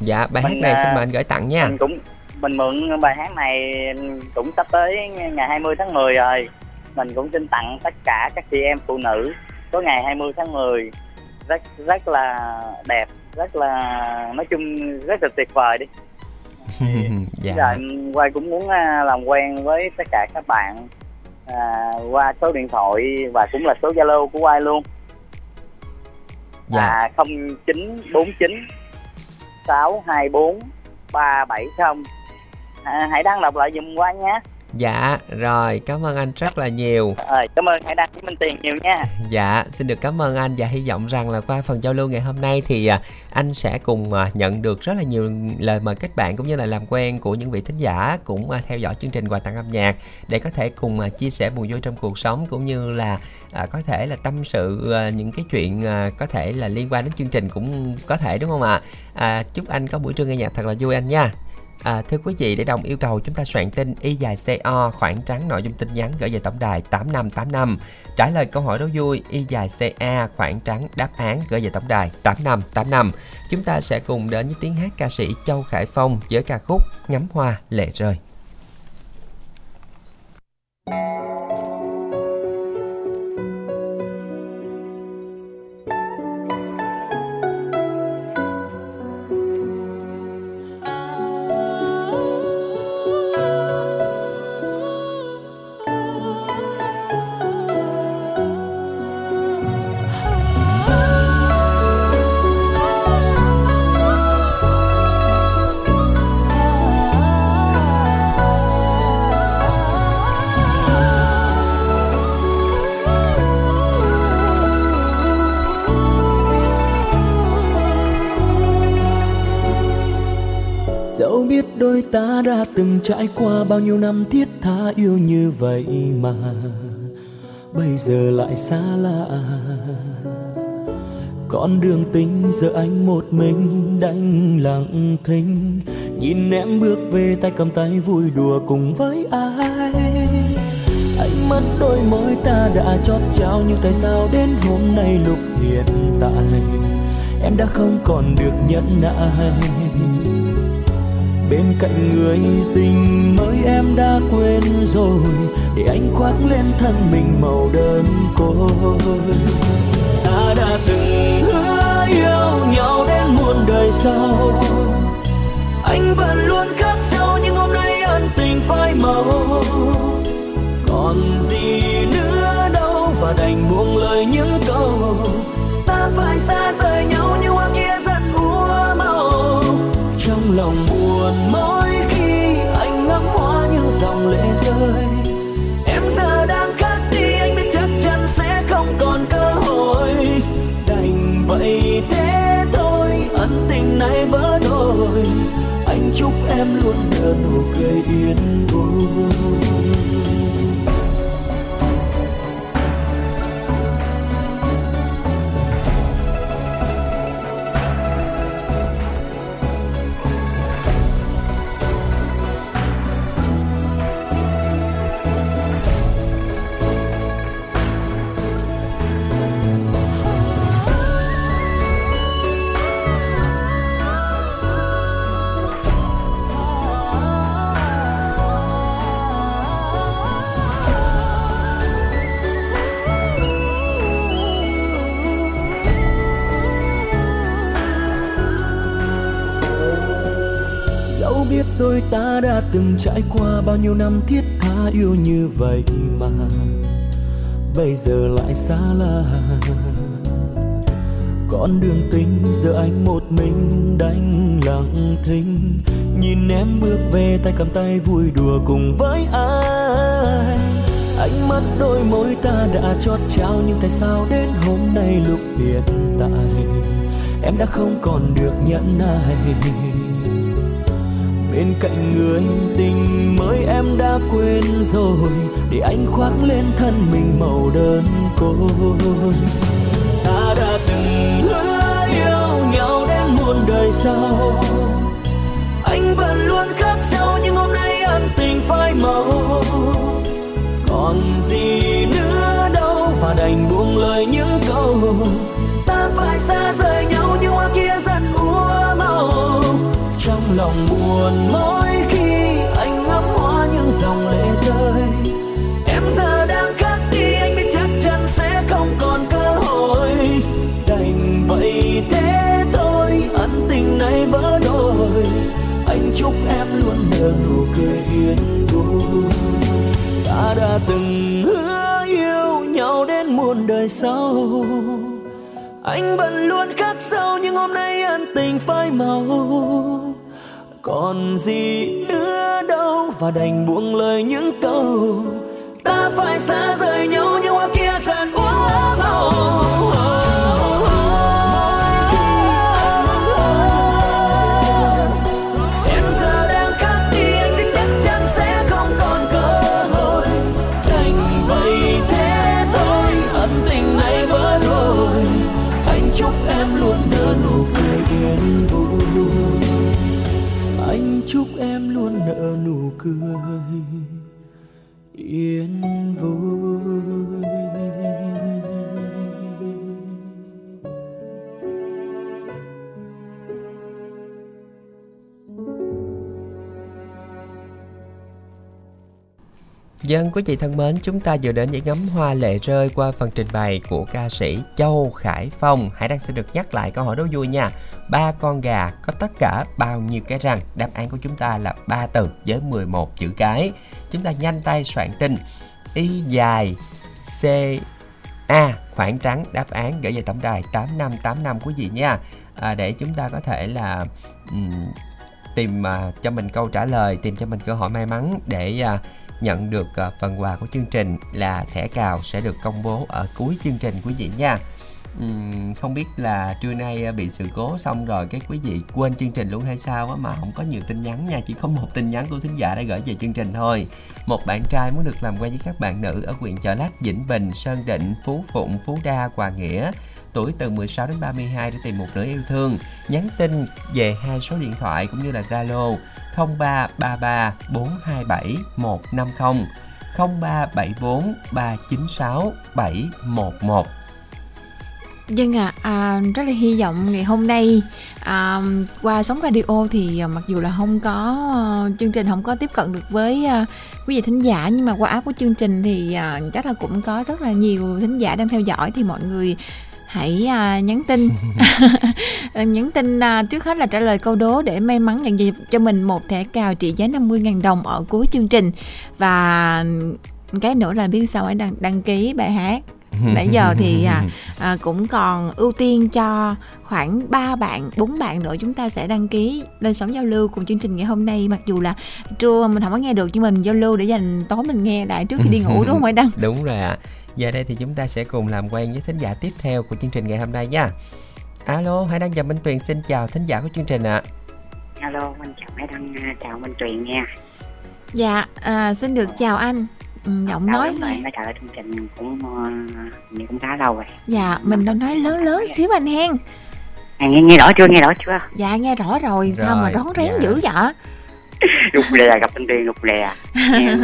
Dạ, bài hát Mình, này à, xin mời anh gửi tặng nha Mình cũng mình mượn bài hát này cũng sắp tới ngày 20 tháng 10 rồi. Mình cũng xin tặng tất cả các chị em phụ nữ có ngày 20 tháng 10 rất rất là đẹp, rất là nói chung rất là tuyệt vời đi. *laughs* Dạ Rồi Quay cũng muốn à, làm quen với tất cả các bạn à, qua số điện thoại và cũng là số Zalo của Quay luôn. Dạ. là 0949 624 370 à, hãy đăng đọc lại dùm qua nhé Dạ, rồi, cảm ơn anh rất là nhiều. Rồi, cảm ơn hãy đăng với Minh Tiền nhiều nha *laughs* Dạ, xin được cảm ơn anh và hy vọng rằng là qua phần giao lưu ngày hôm nay thì à, anh sẽ cùng à, nhận được rất là nhiều lời mời kết bạn cũng như là làm quen của những vị thính giả cũng à, theo dõi chương trình quà tặng âm nhạc để có thể cùng chia sẻ buồn vui trong cuộc sống cũng như là có thể là tâm sự những cái chuyện có thể là liên quan đến chương trình cũng có thể đúng không ạ? À, chúc anh có buổi trưa nghe nhạc thật là vui anh nha. À, thưa quý vị, để đồng yêu cầu chúng ta soạn tin y dài CO khoảng trắng nội dung tin nhắn gửi về tổng đài 8585. Trả lời câu hỏi đố vui y dài CA khoảng trắng đáp án gửi về tổng đài 8585. Chúng ta sẽ cùng đến với tiếng hát ca sĩ Châu Khải Phong với ca khúc Ngắm hoa lệ rơi. Đôi ta đã từng trải qua bao nhiêu năm thiết tha yêu như vậy mà. Bây giờ lại xa lạ. Con đường tình giờ anh một mình đánh lặng thinh. Nhìn em bước về tay cầm tay vui đùa cùng với ai. Ánh mắt đôi môi ta đã chót trao Nhưng tại sao đến hôm nay lúc hiện tại. Em đã không còn được nhẫn nại bên cạnh người tình mới em đã quên rồi, để anh khoác lên thân mình màu đơn côi. Ta đã từng hứa yêu nhau đến muôn đời sau. Anh vẫn luôn khắc sâu nhưng hôm nay ân tình phai màu. Còn gì nữa đâu, và đành buông lời những câu. Ta phải xa rời nhau như hoa kia dần úa màu. Trong lòng buồn mỗi khi anh ngắm hoa những dòng lệ rơi. Em giờ đang khác đi, anh biết chắc chắn sẽ không còn cơ hội. Đành vậy thế thôi, ân tình này vỡ đôi anh chúc em luôn nở nụ cười yên từng trải qua bao nhiêu năm thiết tha yêu như vậy mà bây giờ lại xa lạ. Con đường tình giờ anh một mình đánh lặng thinh, nhìn em bước về tay cầm tay vui đùa cùng với ai. Ánh mắt đôi môi ta đã chót trao nhưng tại sao đến hôm nay lúc hiện tại em đã không còn được nhẫn nại bên cạnh người tình mới em đã quên rồi. Để anh khoác lên thân mình màu đơn côi. Ta đã từng hứa yêu nhau đến muôn đời sau. Anh vẫn luôn khắc sâu nhưng hôm nay ân tình phai màu. Còn gì nữa đâu và đành buông lời những câu. Ta phải xa rời nhau như hoa kia ra trong lòng buồn mỗi khi anh ngắm hoa những dòng lệ rơi. Em giờ đang khác đi, anh biết chắc chắn sẽ không còn cơ hội. Đành vậy thế thôi, ân tình này vỡ đôi. Anh chúc em luôn nở nụ cười yên vui. Ta đã từng hứa yêu nhau đến muôn đời sau. Anh vẫn luôn khắc sâu, nhưng hôm nay ân tình phai màu còn gì nữa đâu, và đành buông lời những câu, ta phải xa rời nhau như hoa kia yên vui Dân quý vị thân mến, chúng ta vừa đến để ngắm hoa lệ rơi qua phần trình bày của ca sĩ Châu Khải Phong. Hãy đang xin được nhắc lại câu hỏi đố vui nha. Ba con gà có tất cả bao nhiêu cái răng? Đáp án của chúng ta là ba từ với 11 chữ cái. Chúng ta nhanh tay soạn tin. Y dài C A khoảng trắng đáp án gửi về tổng đài 8585 quý vị nha. À, để chúng ta có thể là um, tìm uh, cho mình câu trả lời, tìm cho mình cơ hội may mắn để uh, nhận được uh, phần quà của chương trình là thẻ cào sẽ được công bố ở cuối chương trình quý vị nha. Uhm, không biết là trưa nay ờ, bị sự cố xong rồi cái quý vị quên chương trình luôn hay sao á mà không có nhiều tin nhắn nha chỉ có một tin nhắn của thính giả đã gửi về chương trình thôi. Một bạn trai muốn được làm quen với các bạn nữ ở huyện chợ lách vĩnh bình sơn định phú phụng phú đa hòa nghĩa. Tuổi từ 16 đến 32 để tìm một nửa yêu thương. Nhắn tin về hai số điện thoại cũng như là Zalo 0333 427 150 0374 396 711 Dân à, à, rất là hy vọng ngày hôm nay à, qua sóng radio thì à, mặc dù là không có à, chương trình không có tiếp cận được với à, quý vị thính giả nhưng mà qua app của chương trình thì à, chắc là cũng có rất là nhiều thính giả đang theo dõi thì mọi người hãy à, nhắn tin. *laughs* Nhắn tin à, trước hết là trả lời câu đố để may mắn nhận về cho mình một thẻ cào trị giá 50.000 đồng ở cuối chương trình. Và cái nữa là biết sao hãy đăng đăng ký bài hát nãy giờ thì à, *laughs* à, cũng còn ưu tiên cho khoảng 3 bạn, 4 bạn nữa chúng ta sẽ đăng ký lên sóng giao lưu cùng chương trình ngày hôm nay mặc dù là trưa mình không có nghe được nhưng mình giao lưu để dành tối mình nghe lại trước khi đi ngủ đúng không Hải Đăng? *laughs* Đúng rồi ạ. À. Giờ đây thì chúng ta sẽ cùng làm quen với thính giả tiếp theo của chương trình ngày hôm nay nha. Alo, Hải Đăng và Minh Tuyền xin chào thính giả của chương trình ạ. À. Alo, mình chào Hải Đăng, chào Minh Tuyền nha. Dạ, à, xin được chào anh. Ừ, giọng nói nghe nói chờ chương trình cũng uh, cũng khá lâu rồi. Dạ mình đâu nói lớn lớn xíu anh hen. À, nghe nghe rõ chưa nghe rõ chưa? Dạ nghe rõ rồi, rồi sao mà rón rén dạ. dữ vậy? *laughs* Rụt lè gặp minh tiền rụt lè nghe,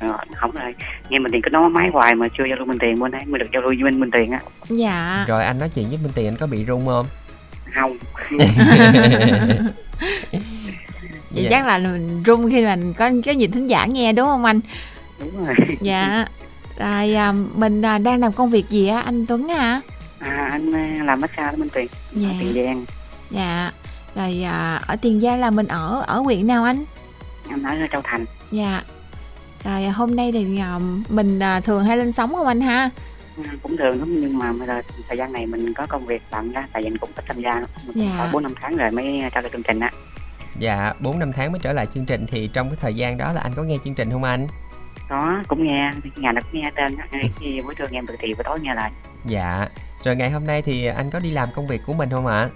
*laughs* không rồi. Nghe minh tiền cứ nói máy hoài mà chưa giao lưu minh tiền bên đấy mới được giao lưu với minh minh tiền á. Dạ. Rồi anh nói chuyện với minh tiền anh có bị rung không? Không. *laughs* Vậy dạ. chắc là mình rung khi mình có cái gì thính giả nghe đúng không anh đúng rồi. Dạ. Rồi à, mình à, đang làm công việc gì á anh Tuấn hả? À anh à, làm massage đó Minh Tuyền. Dạ. ở Tiền Giang. Dạ. Rồi à, ở Tiền Giang là mình ở ở huyện nào anh? Anh ở Châu Thành. Dạ. Rồi à, hôm nay thì à, mình à, thường hay lên sóng không anh ha? À, cũng thường lắm nhưng mà bây giờ thời gian này mình có công việc bận ra tại vì mình cũng ít tham gia dạ. bốn năm tháng rồi mới trở lại chương trình á. Dạ bốn năm tháng mới trở lại chương trình thì trong cái thời gian đó là anh có nghe chương trình không anh có cũng nghe ngày nào cũng nghe tên khi buổi trưa nghe bữa thì buổi tối nghe lại. Dạ. Rồi ngày hôm nay thì anh có đi làm công việc của mình không ạ?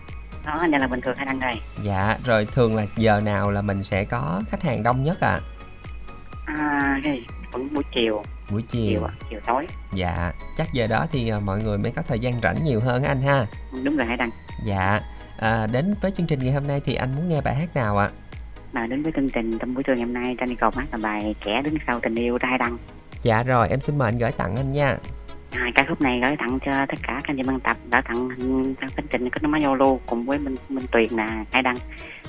Đó anh là bình thường hay đăng đây? Dạ rồi thường là giờ nào là mình sẽ có khách hàng đông nhất ạ? À? à cái vẫn buổi chiều. Buổi chiều. Chiều, chiều tối. Dạ. Chắc giờ đó thì à, mọi người mới có thời gian rảnh nhiều hơn anh ha. Đúng rồi hãy đăng. Dạ. À, đến với chương trình ngày hôm nay thì anh muốn nghe bài hát nào ạ mà đến với chương trình trong buổi trưa ngày hôm nay Trang cầu hát là bài kẻ đứng sau tình yêu trai đăng. Dạ rồi em xin mời anh gửi tặng anh nha. À, ca khúc này gửi tặng cho tất cả các anh chị ban tập đã tặng chương trình có máy giao lưu cùng với minh minh tuyền là hai đăng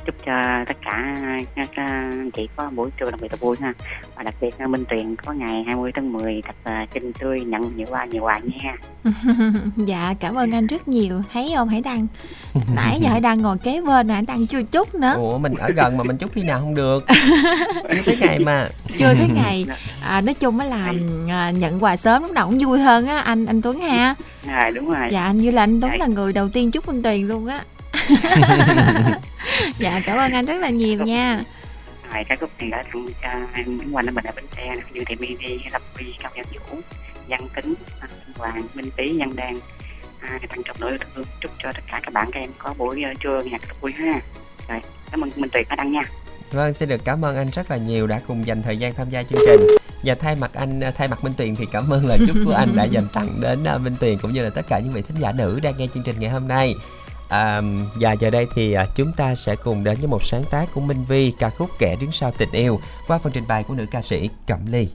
chúc cho tất cả các anh chị có buổi trưa đặc biệt là vui ha. Và đặc biệt là Minh Tuyền có ngày 20 tháng 10 thật là xinh tươi nhận nhiều quà nhiều quà nha. *laughs* Dạ cảm ơn anh rất nhiều. Thấy không? Hải đăng. *laughs* Nãy giờ hải đăng ngồi kế bên hải đăng chưa chút nữa. Ủa mình ở gần mà mình chúc khi nào không được. *laughs* Chưa tới ngày mà. Chưa tới ngày. À, nói chung á là à, nhận quà sớm lúc nào cũng vui hơn á anh anh tuấn ha. À đúng rồi. Dạ như là anh tuấn là người đầu tiên chúc minh tuyền luôn á *laughs* dạ cảm ơn anh rất là nhiều nha rồi các khúc này đã tặng cho Nguyễn Quanh ở Bình ở Bến Tre nè, như thì Mini, Lập Vi, Cao Văn Vũ, Văn Tính, à, Hoàng, Minh Tý, Văn Đan à, tặng trọng nỗi thương chúc cho tất cả các bạn các em có buổi uh, trưa nhạc thật vui ha rồi cảm ơn Minh Tuyền đã đăng nha Vâng, xin được cảm ơn anh rất là nhiều đã cùng dành thời gian tham gia chương trình. Và thay mặt anh, thay mặt Minh Tuyền thì cảm ơn lời chúc của anh đã *laughs* dành tặng đến à, Minh Tuyền cũng như là tất cả những vị thính giả nữ đang nghe chương trình ngày hôm nay. À, và giờ đây thì à, chúng ta sẽ cùng đến với một sáng tác của Minh Vi ca khúc Kẻ đứng sau tình yêu qua phần trình bày của nữ ca sĩ Cẩm Ly.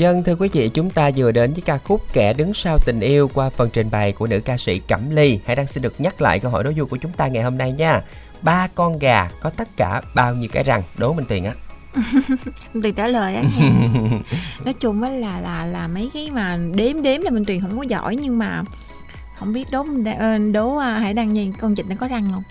Dân thưa quý vị, chúng ta vừa đến với ca khúc Kẻ đứng sau tình yêu qua phần trình bày của nữ ca sĩ Cẩm Ly. Hãy đang xin được nhắc lại câu hỏi đố vui của chúng ta ngày hôm nay nha. Ba con gà có tất cả bao nhiêu cái răng? Đố Minh Tuyền á. *laughs* Tuyền trả lời á *laughs* nói chung á là là là mấy cái mà đếm đếm là Minh Tuyền không có giỏi nhưng mà không biết đố ờ, đố à, Hải Đăng nhìn con vịt nó có răng không?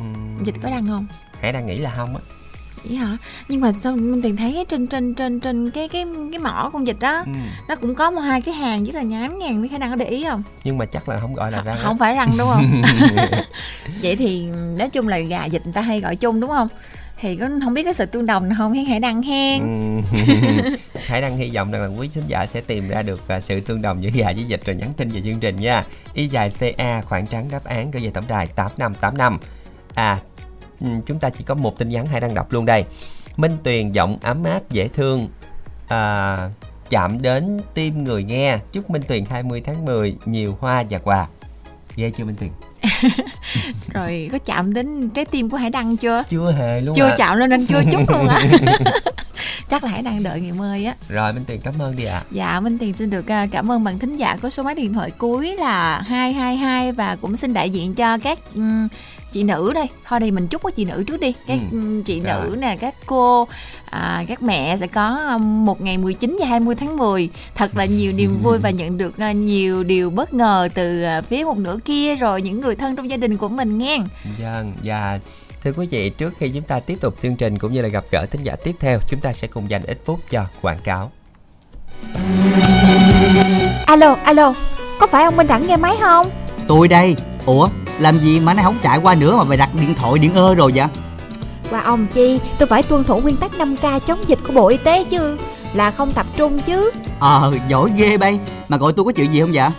Uhm... Vịt có răng không? Hải đang nghĩ là không á vậy hả? Nhưng mà sao minh tiền thấy trên trên trên trên cái cái cái mỏ con vịt đó ừ. nó cũng có một hai cái hàng rất là nhám nhàng mấy khả năng có để ý không? Nhưng mà chắc là không gọi là răng không phải răng đúng không? *laughs* *laughs* Vậy thì nói chung là gà vịt người ta hay gọi chung đúng không? Thì có không biết cái sự tương đồng nào không? Hay hãy đăng hen ừ. *laughs* hãy đăng hy vọng rằng là quý khán giả sẽ tìm ra được à, sự tương đồng giữa gà với vịt rồi nhắn tin về chương trình nha. Y dài ca khoảng trắng đáp án gửi về tổng đài tám năm tám năm. À chúng ta chỉ có một tin nhắn hãy đăng đọc luôn đây. Minh tuyền giọng ấm áp dễ thương. À, chạm đến tim người nghe. Chúc minh tuyền 20 tháng 10 nhiều hoa và quà. Ghê chưa minh tuyền? *laughs* Rồi có chạm đến trái tim của hải đăng chưa? Chưa hề luôn chưa à. chạm lên anh chưa chút luôn á *laughs* chắc là hải đang đợi ngày mời á. Rồi minh tiền cảm ơn đi ạ. À. dạ minh tiền xin được à, cảm ơn bạn thính giả có số máy điện thoại cuối là 222 và cũng xin đại diện cho các chị nữ đây thôi đây mình chúc có chị nữ trước đi. Các ừ. chị Rồi. nữ nè các cô à, các mẹ sẽ có um, một ngày 19 và 20 tháng 10 thật là nhiều niềm vui và nhận được uh, nhiều điều bất ngờ từ uh, phía một nửa kia rồi những người thân trong gia đình của mình nghe. Vâng và thưa quý vị trước khi chúng ta tiếp tục chương trình cũng như là gặp gỡ thính giả tiếp theo chúng ta sẽ cùng dành ít phút cho quảng cáo. Alo alo có phải ông minh đẳng nghe máy không? Tôi đây. Ủa làm gì mà nay không chạy qua nữa mà mày đặt điện thoại điện ơ rồi vậy? Qua ông chi Tôi phải tuân thủ nguyên tắc 5K chống dịch của Bộ Y tế chứ. Là không tập trung chứ. Ờ à, giỏi ghê bay. Mà gọi tôi có chuyện gì không vậy?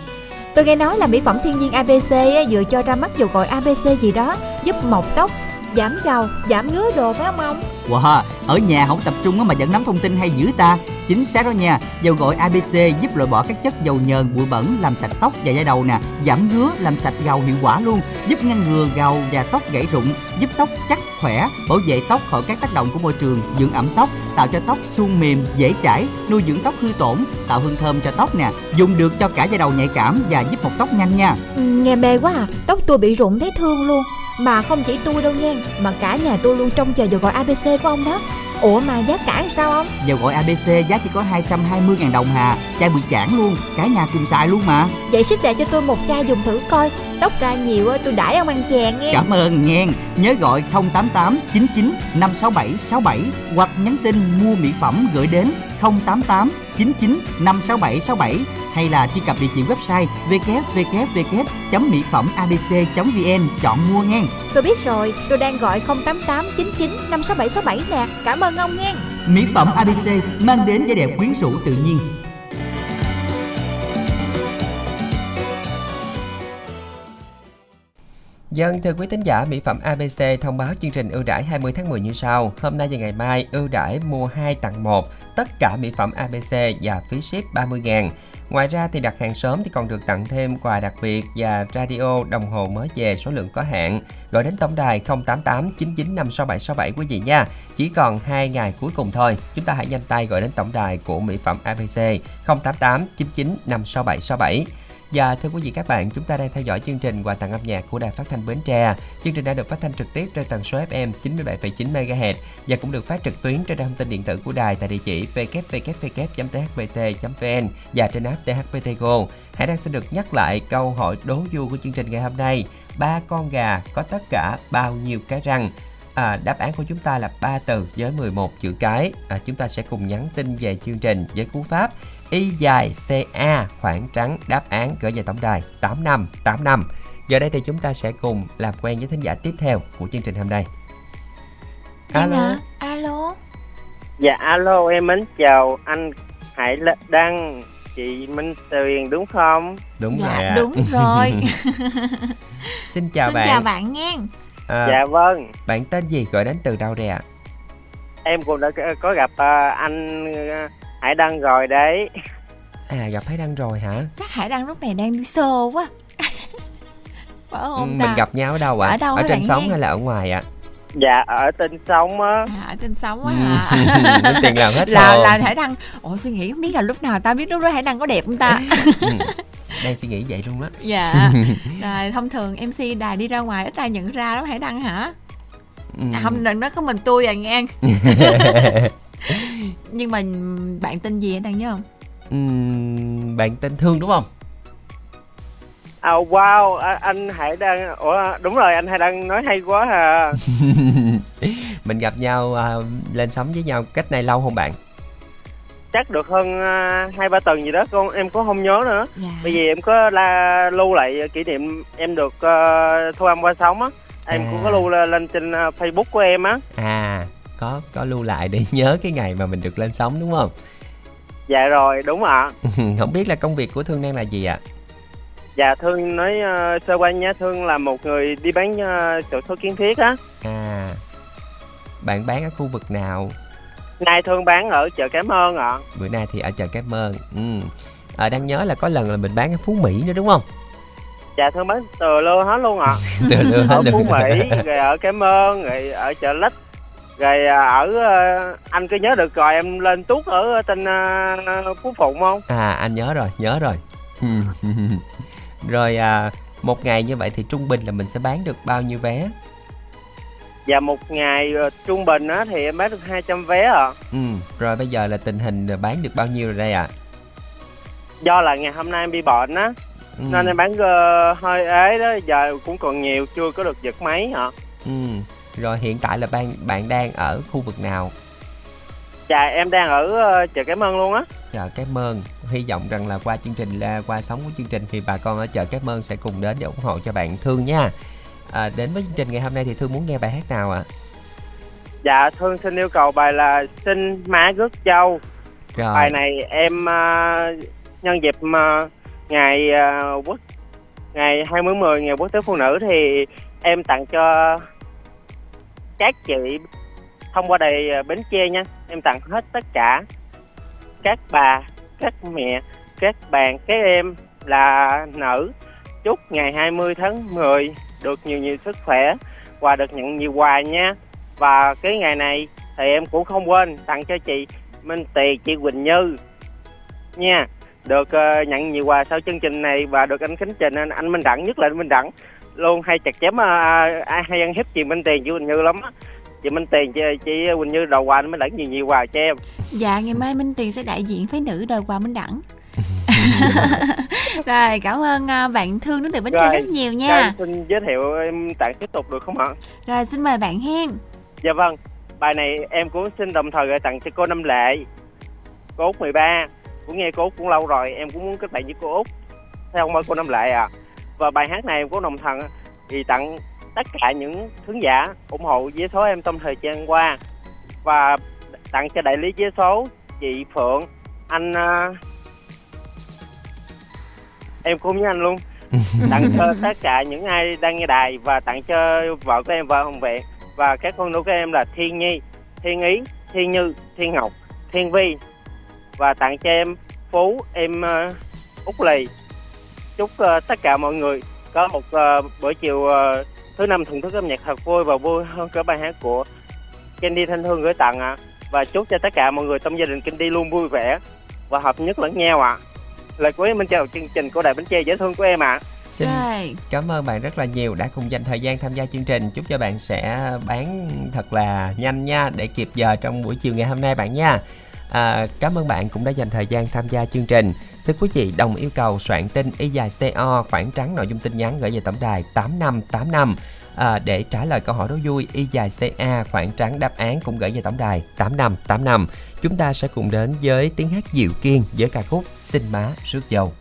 Tôi nghe nói là mỹ phẩm thiên nhiên ABC vừa cho ra mắt dầu gội ABC gì đó Giúp mọc tóc, giảm gầu, giảm ngứa đồ phải không ông Wow, ở nhà không tập trung mà vẫn nắm thông tin hay dữ ta. Chính xác đó nha Dầu gội ABC giúp loại bỏ các chất dầu nhờn, bụi bẩn Làm sạch tóc và da đầu nè. Giảm ngứa, làm sạch gầu hiệu quả luôn Giúp ngăn ngừa gầu và tóc gãy rụng Giúp tóc chắc, khỏe Bảo vệ tóc khỏi các tác động của môi trường Dưỡng ẩm tóc, tạo cho tóc suôn mềm, dễ chảy Nuôi dưỡng tóc hư tổn, tạo hương thơm cho tóc nè. Dùng được cho cả da đầu nhạy cảm và giúp mọc tóc nhanh nha. Ừ, Nghe mê quá à Tóc tôi bị rụng thấy thương luôn mà không chỉ tôi đâu nha Mà cả nhà tôi luôn trông chờ dầu gọi ABC của ông đó. Ủa mà giá cả sao không? Dầu gọi ABC giá chỉ có 220 ngàn đồng hà Chai bự chản luôn Cả nhà cùng xài luôn mà. Vậy ship lại cho tôi một chai dùng thử coi Tóc ra nhiều tôi đãi ông ăn chèn nghe. Cảm ơn nghe. Nhớ gọi 088 99 567 67 Hoặc nhắn tin mua mỹ phẩm gửi đến 088 99 567 67 hay là truy cập địa chỉ website www.mỹ phẩm abc.vn chọn mua nghe. Tôi biết rồi, tôi đang gọi 088 99 56767 nè. Cảm ơn ông nghe. Mỹ phẩm ABC mang đến vẻ đẹp quyến rũ tự nhiên. Dân thưa quý tín giả, mỹ phẩm ABC thông báo chương trình ưu đãi 20 tháng 10 như sau. Hôm nay và ngày mai ưu đãi mua 2 tặng 1, tất cả mỹ phẩm ABC và phí ship 30.000. Ngoài ra thì đặt hàng sớm thì còn được tặng thêm quà đặc biệt và radio đồng hồ mới về số lượng có hạn. Gọi đến tổng đài 088 9956767 quý vị nha. Chỉ còn 2 ngày cuối cùng thôi. Chúng ta hãy nhanh tay gọi đến tổng đài của mỹ phẩm ABC 088 9956767. Và thưa quý vị các bạn, chúng ta đang theo dõi chương trình quà tặng âm nhạc của Đài Phát thanh Bến Tre. Chương trình đã được phát thanh trực tiếp trên tần số FM 97,9 MHz và cũng được phát trực tuyến trên trang thông tin điện tử của đài tại địa chỉ www.thbt.vn và trên app THPT Go. Hãy đang xin được nhắc lại câu hỏi đố vui của chương trình ngày hôm nay. Ba con gà có tất cả bao nhiêu cái răng? À, đáp án của chúng ta là 3 từ với 11 chữ cái. À, chúng ta sẽ cùng nhắn tin về chương trình với cú pháp Y dài CA khoảng trắng đáp án gửi về tổng đài 8585. Giờ đây thì chúng ta sẽ cùng làm quen với thính giả tiếp theo của chương trình hôm nay. Alo. À? Alo. Dạ alo em mến chào anh Hải Đăng chị Minh Tuyền đúng không? Đúng dạ, rồi. đúng rồi. *laughs* Xin chào Xin bạn. chào bạn nghe. À, dạ vâng. Bạn tên gì gọi đến từ đâu đây ạ? Em cũng đã có gặp uh, anh uh, Hải Đăng rồi đấy À gặp Hải Đăng rồi hả? Chắc Hải Đăng lúc này đang đi xô quá *laughs* Phải không ừ, Mình gặp nhau ở đâu ạ? À? Ở đâu ở trên sóng hay là ở ngoài ạ? À? dạ ở tên sống á à, ở trên sống Ừ. á hả *laughs* Tính tiền làm hết *laughs* là rồi là hải đăng ủa suy nghĩ không biết là lúc nào tao biết lúc đó hải đăng có đẹp không ta Ừ, đang suy nghĩ vậy luôn đó dạ rồi thông thường mc đài đi ra ngoài ít ai nhận ra lắm hải đăng hả Ừ. à, không đừng nói có mình tôi à ngang *laughs* nhưng mà bạn tên gì đăng nhớ không? Ừm, bạn tên thương đúng không? À wow à, anh Hải đang ủa đúng rồi anh Hải đang nói hay quá à. *laughs* Mình gặp nhau à, lên sóng với nhau cách này lâu không bạn? Chắc được hơn à, hai ba tuần gì đó con em cũng không nhớ nữa. Dạ. Bởi vì em có la lưu lại kỷ niệm em được uh, thu âm qua sóng á. Em À. cũng có lưu lên, trên à, Facebook của em á. À có có lưu lại để *laughs* nhớ cái ngày mà mình được lên sóng đúng không? Dạ rồi đúng ạ. *laughs* Không biết là công việc của thương đang là gì ạ? Dạ thương nói uh, sơ qua nha thương là một người đi bán uh, chỗ số kiến thiết á. À bạn bán ở khu vực nào? Nay thương bán ở chợ cảm ơn ạ. Bữa nay thì ở chợ Cái Mơn ừ. à, đang nhớ là có lần là mình bán ở Phú Mỹ nữa đúng không? Dạ thương bán từ lô hết luôn ạ. *laughs* Từ lưa ở hết Phú luôn Mỹ rồi ở Cảm ơn rồi ở chợ Lách rồi à, ở ờ, anh cứ nhớ được rồi em lên tuốt ở trên ờ, Phú Phụng không à anh nhớ rồi nhớ rồi *laughs* rồi à, một ngày như vậy thì trung bình là mình sẽ bán được bao nhiêu vé và một ngày ờ, trung bình á thì em bán được 200 vé à ừ. rồi bây giờ là tình hình bán được bao nhiêu rồi đây ạ do là ngày hôm nay em bị bệnh á ừ. nên em bán ờ, hơi ế đó giờ cũng còn nhiều chưa có được giật máy hả ừ. Rồi hiện tại là bạn bạn đang ở khu vực nào? Dạ em đang ở ờ, chợ Cảm ơn luôn á. Chợ Cái Mơn. Hy vọng rằng là qua chương trình là qua sóng của chương trình thì bà con ở chợ Cái Mơn sẽ cùng đến để ủng hộ cho bạn Thương nha. À, đến với chương trình ngày hôm nay thì Thương muốn nghe bài hát nào ạ? Dạ thương xin yêu cầu bài là xin má rước châu. Rồi. Bài này em ờ, nhân dịp ờ, ngày ờ, quốc ngày 20 10 ngày quốc tế phụ nữ thì em tặng cho các chị thông qua đây ờ, Bến Tre nha. Em tặng hết tất cả. Các bà các mẹ các bạn các em là nữ. Chúc ngày 20 tháng 10 được nhiều nhiều sức khỏe và được nhận nhiều quà nha. Và cái ngày này thì em cũng không quên tặng cho chị Minh tì chị Quỳnh Như nha. Được uh, nhận nhiều quà sau chương trình này và được anh Khánh Trình anh, anh Minh Đẳng nhất là anh Minh Đẳng luôn hay chặt chém uh, ai hay ăn hiếp chị Minh Tiền chị Quỳnh Như lắm á. Chị Minh Tiền chị, chị Quỳnh Như đầu quà Minh Đẳng nhiều nhiều quà cho em. Dạ ngày mai minh tiền sẽ đại diện phái nữ đời quà minh đẳng. *laughs* Rồi cảm ơn à, bạn thương đến từ bến tre Rồi, rất nhiều nha. em xin giới thiệu em tặng tiếp tục được không ạ? Rồi xin mời bạn hen Dạ vâng, bài này em cũng xin đồng thời gửi tặng cho cô Năm Lệ Cô Út 13 Cũng nghe cô Út cũng lâu rồi, em cũng muốn kết bạn với cô Út. Theo không ơi cô Năm Lệ à Và bài hát này cũng đồng thời thì tặng tất cả những khán giả ủng hộ vé số em trong thời gian qua Và tặng cho đại lý vé số chị Phượng, anh... à, em cũng với anh luôn. *laughs* Tặng cho tất cả những ai đang nghe đài và tặng cho vợ của em vợ Hồng Vẹn và các con nuôi của em là Thiên Nhi, Thiên Ý, Thiên Như, Thiên Ngọc, Thiên Vi. Và tặng cho em Phú, em uh, Út Lì. Chúc ờ, tất cả mọi người có một ờ, buổi chiều ờ, thứ năm thưởng thức âm nhạc thật vui và vui hơn cả bài hát của Candy Thanh Hương gửi tặng ạ. Và chúc cho tất cả mọi người trong gia đình Candy luôn vui vẻ và hợp nhất lẫn nhau ạ. Lời cuối mình chào chương trình của Đài Bến Tre dễ thương của em ạ. Xin rồi cảm ơn bạn rất là nhiều đã cùng dành thời gian tham gia chương trình. Chúc cho bạn sẽ bán thật là nhanh nha để kịp giờ trong buổi chiều ngày hôm nay bạn nha. À, cảm ơn bạn cũng đã dành thời gian tham gia chương trình. Thưa quý vị, đồng yêu cầu soạn tin y dài CO khoảng trắng nội dung tin nhắn gửi về tổng đài 8585 à, để trả lời câu hỏi đố vui y dài CA khoảng trắng đáp án cũng gửi về tổng đài 8585. Chúng ta sẽ cùng đến với tiếng hát dịu kiên với ca khúc Xin má rước dâu.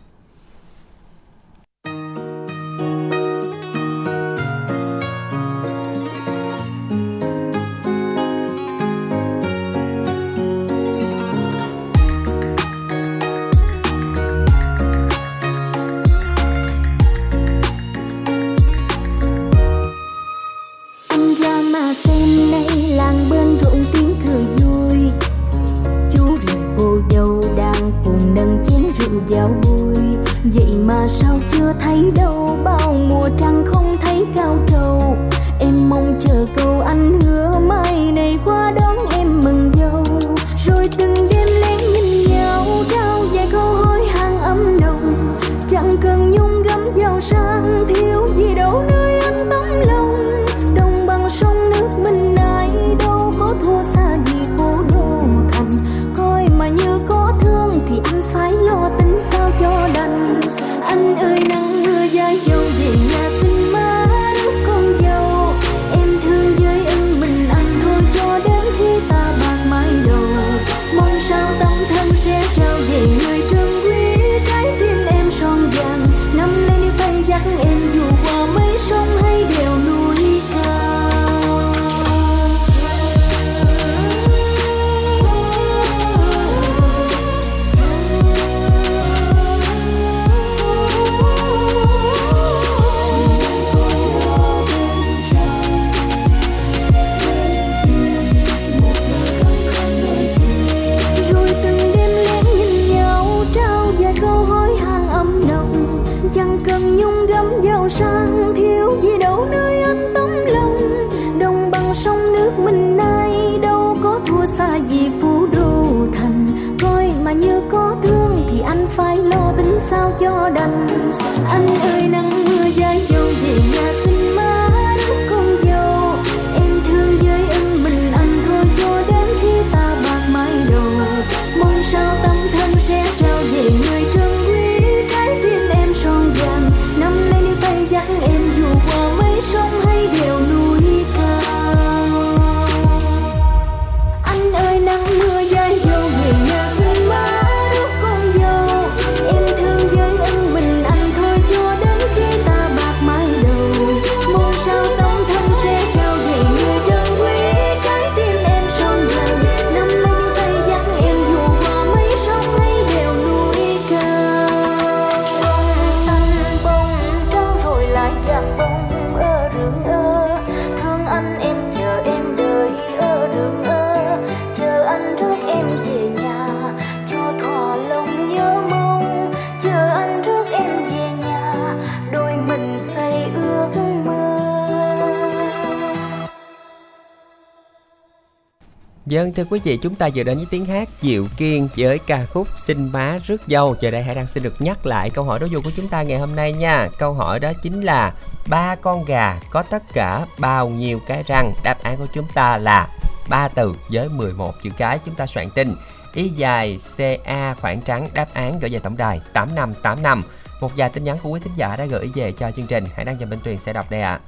Vâng thưa quý vị, chúng ta vừa đến với tiếng hát Diệu Kiên với ca khúc Xin má rước dâu. Giờ đây hãy Đăng xin được nhắc lại câu hỏi đố vui của chúng ta ngày hôm nay nha. Câu hỏi đó chính là ba con gà có tất cả bao nhiêu cái răng? Đáp án của chúng ta là ba từ với 11 chữ cái. Chúng ta soạn tin Y dài CA khoảng trắng đáp án gửi về tổng đài 8585. Một vài tin nhắn của quý thính giả đã gửi về cho chương trình. hãy Đăng cho Minh Tuyền sẽ đọc đây ạ.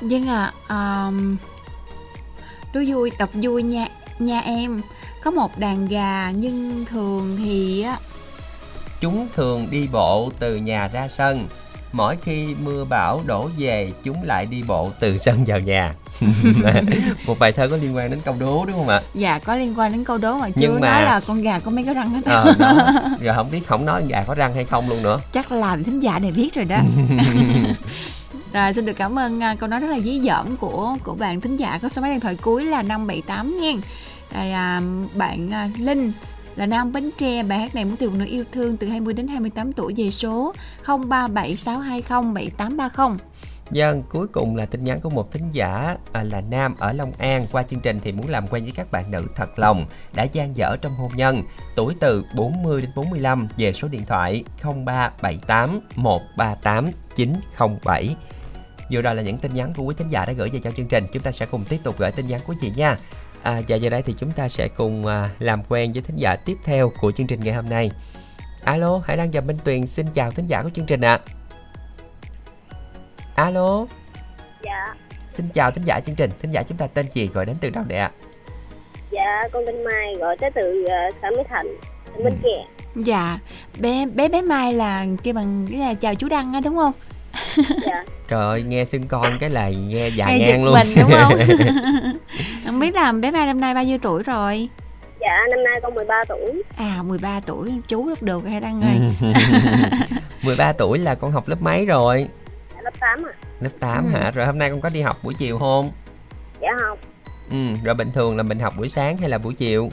Vâng Dân à, um, đố vui, đọc vui nha nha em. Có một đàn gà nhưng thường thì á Chúng thường đi bộ từ nhà ra sân. Mỗi khi mưa bão đổ về, chúng lại đi bộ từ sân vào nhà. *laughs* một bài thơ có liên quan đến câu đố đúng không ạ? dạ có liên quan đến câu đố mà chưa Nhưng mà- nói là con gà có mấy cái răng hết. Ờ, đó. *laughs* Rồi không biết không nói gà có răng hay không luôn nữa. Chắc là thính giả này biết rồi đó. *laughs* Rồi xin được cảm ơn à, câu nói rất là dí dỏm của của bạn thính giả có số máy điện thoại cuối là 578 nha. Rồi à, bạn à, Linh là Nam Bến Tre bài hát này muốn tìm một nửa yêu thương từ 20 đến 28 tuổi về số 0376207830. Dân vâng, cuối cùng là tin nhắn của một thính giả à, là Nam ở Long An qua chương trình thì muốn làm quen với các bạn nữ thật lòng đã gian dở trong hôn nhân tuổi từ 40 đến 45 về số điện thoại 0378 138 907 Vừa rồi là những tin nhắn của quý thính giả đã gửi về cho chương trình. Chúng ta sẽ cùng tiếp tục gửi tin nhắn của chị nha. À, Và giờ đây thì chúng ta sẽ cùng à, làm quen với thính giả tiếp theo của chương trình ngày hôm nay. Alo, Hải Đăng và Minh Tuyền. Xin chào thính giả của chương trình ạ. Alo, Dạ, xin chào thính giả chương trình. Thính giả chúng ta tên gì gọi đến từ đâu đệ ạ? Dạ con tên Mai gọi tới từ uh, xã Mỹ Thành, tỉnh Bến Tre. Dạ, bé bé bé Mai là kêu bằng cái là chào chú Đăng á đúng không? Dạ, Trời ơi, nghe xưng con cái là nghe già Nghe ngang luôn mình đúng không? *laughs* *laughs* Không biết là bé Mai năm nay bao nhiêu tuổi rồi? dạ năm nay con 13 tuổi. À 13 tuổi chú rất được hay Đăng ơi. 13 tuổi là con học lớp mấy rồi Dạ, lớp 8 à. Lớp 8 Ừ. hả? Rồi hôm nay con có đi học buổi chiều không? Dạ học. Ừ, rồi bình thường là mình học buổi sáng hay là buổi chiều?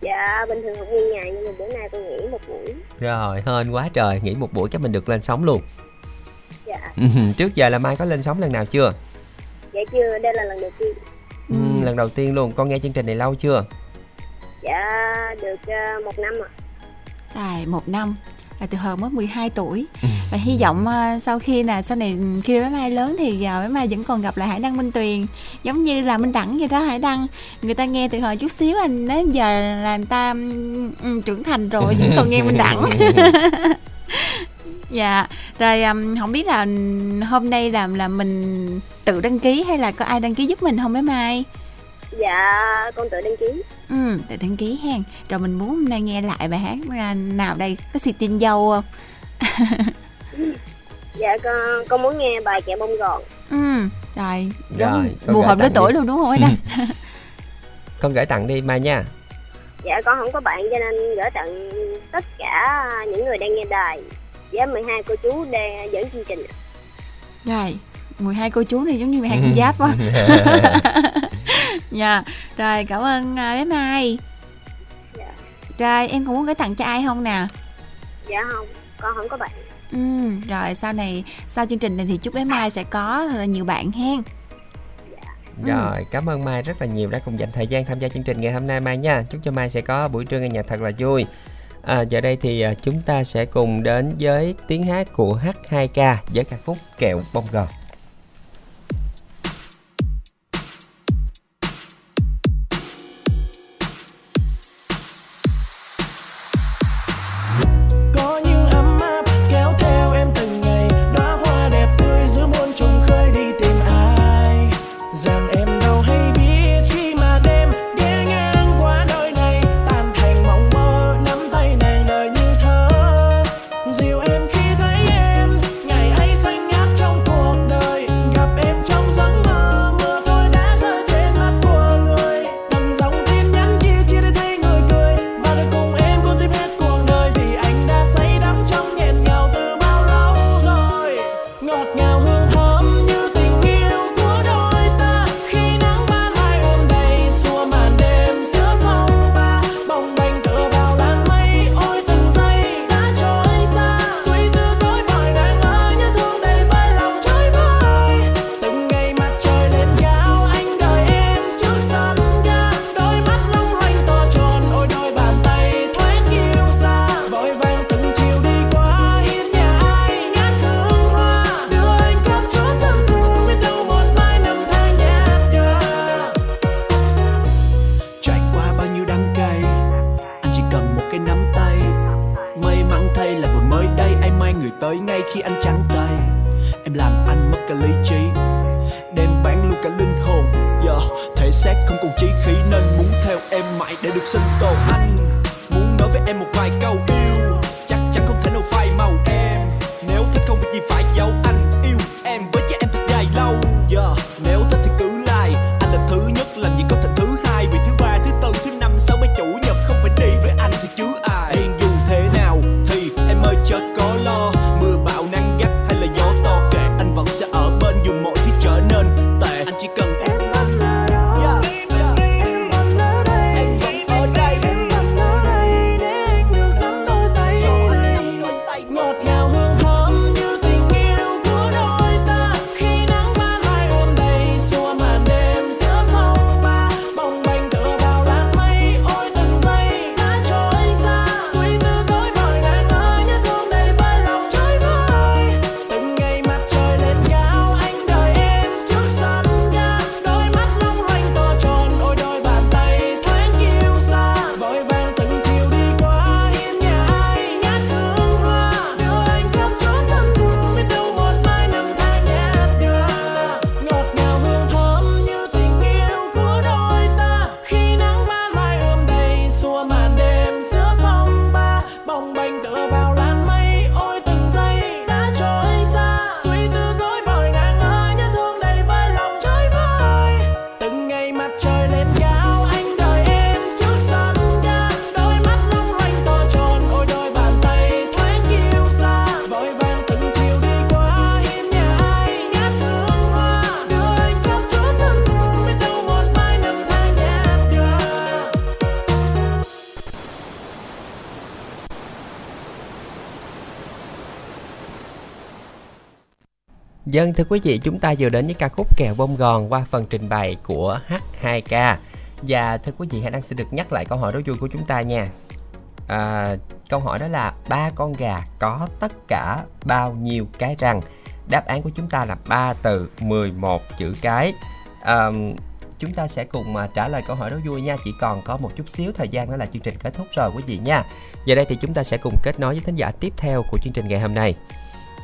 Dạ bình thường học nguyên ngày nhưng mà bữa nay con nghỉ một buổi. Rồi, hên quá trời, nghỉ một buổi cái mình được lên sóng luôn Dạ, Ừ, Trước giờ là Mai có lên sóng lần nào chưa? dạ chưa, đây là lần đầu tiên. Ừ, lần đầu tiên luôn. Con nghe chương trình này lâu chưa? Dạ được ờ, một năm ạ. Rồi, một năm. Là từ hồi mới 12 tuổi. Và hy vọng ờ, sau khi là sau này khi bé Mai lớn thì uh, bé Mai vẫn còn gặp lại Hải Đăng Minh Tuyền. Giống như là Minh Đẳng vậy đó Hải Đăng. Người ta nghe từ hồi chút xíu anh đến giờ là người ta um, trưởng thành rồi vẫn còn nghe Minh Đẳng *laughs* *laughs* dạ. Rồi um, không biết là hôm nay làm là mình tự đăng ký hay là có ai đăng ký giúp mình không bé Mai? Dạ con tự đăng ký. ừ tự đăng ký hen. Rồi mình muốn hôm nay nghe lại bài hát nào đây có xì tin dâu không? *laughs* Dạ con con muốn nghe bài kẹo bông gòn. ừ rồi. Rồi, đúng con phù hợp lứa tặng tuổi đi. luôn đúng không ấy đăng *laughs* con gửi tặng đi mai nha. Dạ con không có bạn cho nên gửi tặng tất cả những người đang nghe đài với 12 cô chú đang dẫn chương trình. ạ. rồi 12 cô chú này giống như 12 con giáp quá *laughs* dạ rồi cảm ơn à, bé Mai Dạ. rồi em còn muốn gửi tặng cho ai không nè Dạ không, con không có bạn. ừ rồi sau này sau chương trình này thì chúc bé Mai sẽ có thật là nhiều bạn hen Ừ. Rồi, cảm ơn Mai rất là nhiều đã cùng dành thời gian tham gia chương trình ngày hôm nay Mai nha. Chúc cho Mai sẽ có buổi trưa nghe nhạc thật là vui. À, giờ đây thì à, chúng ta sẽ cùng đến với tiếng hát của H2K với ca khúc Kẹo Bông Gòn. Dân thưa quý vị, chúng ta vừa đến với ca khúc Kèo bông gòn qua phần trình bày của H2K. Và thưa quý vị, hãy đăng xin được nhắc lại câu hỏi đố vui của chúng ta nha. À, câu hỏi đó là ba con gà có tất cả bao nhiêu cái răng? Đáp án của chúng ta là 3 từ 11 chữ cái. À, chúng ta sẽ cùng à, trả lời câu hỏi đố vui nha. Chỉ còn có một chút xíu thời gian nữa là chương trình kết thúc rồi quý vị nha. Giờ đây thì chúng ta sẽ cùng kết nối với thính giả tiếp theo của chương trình ngày hôm nay.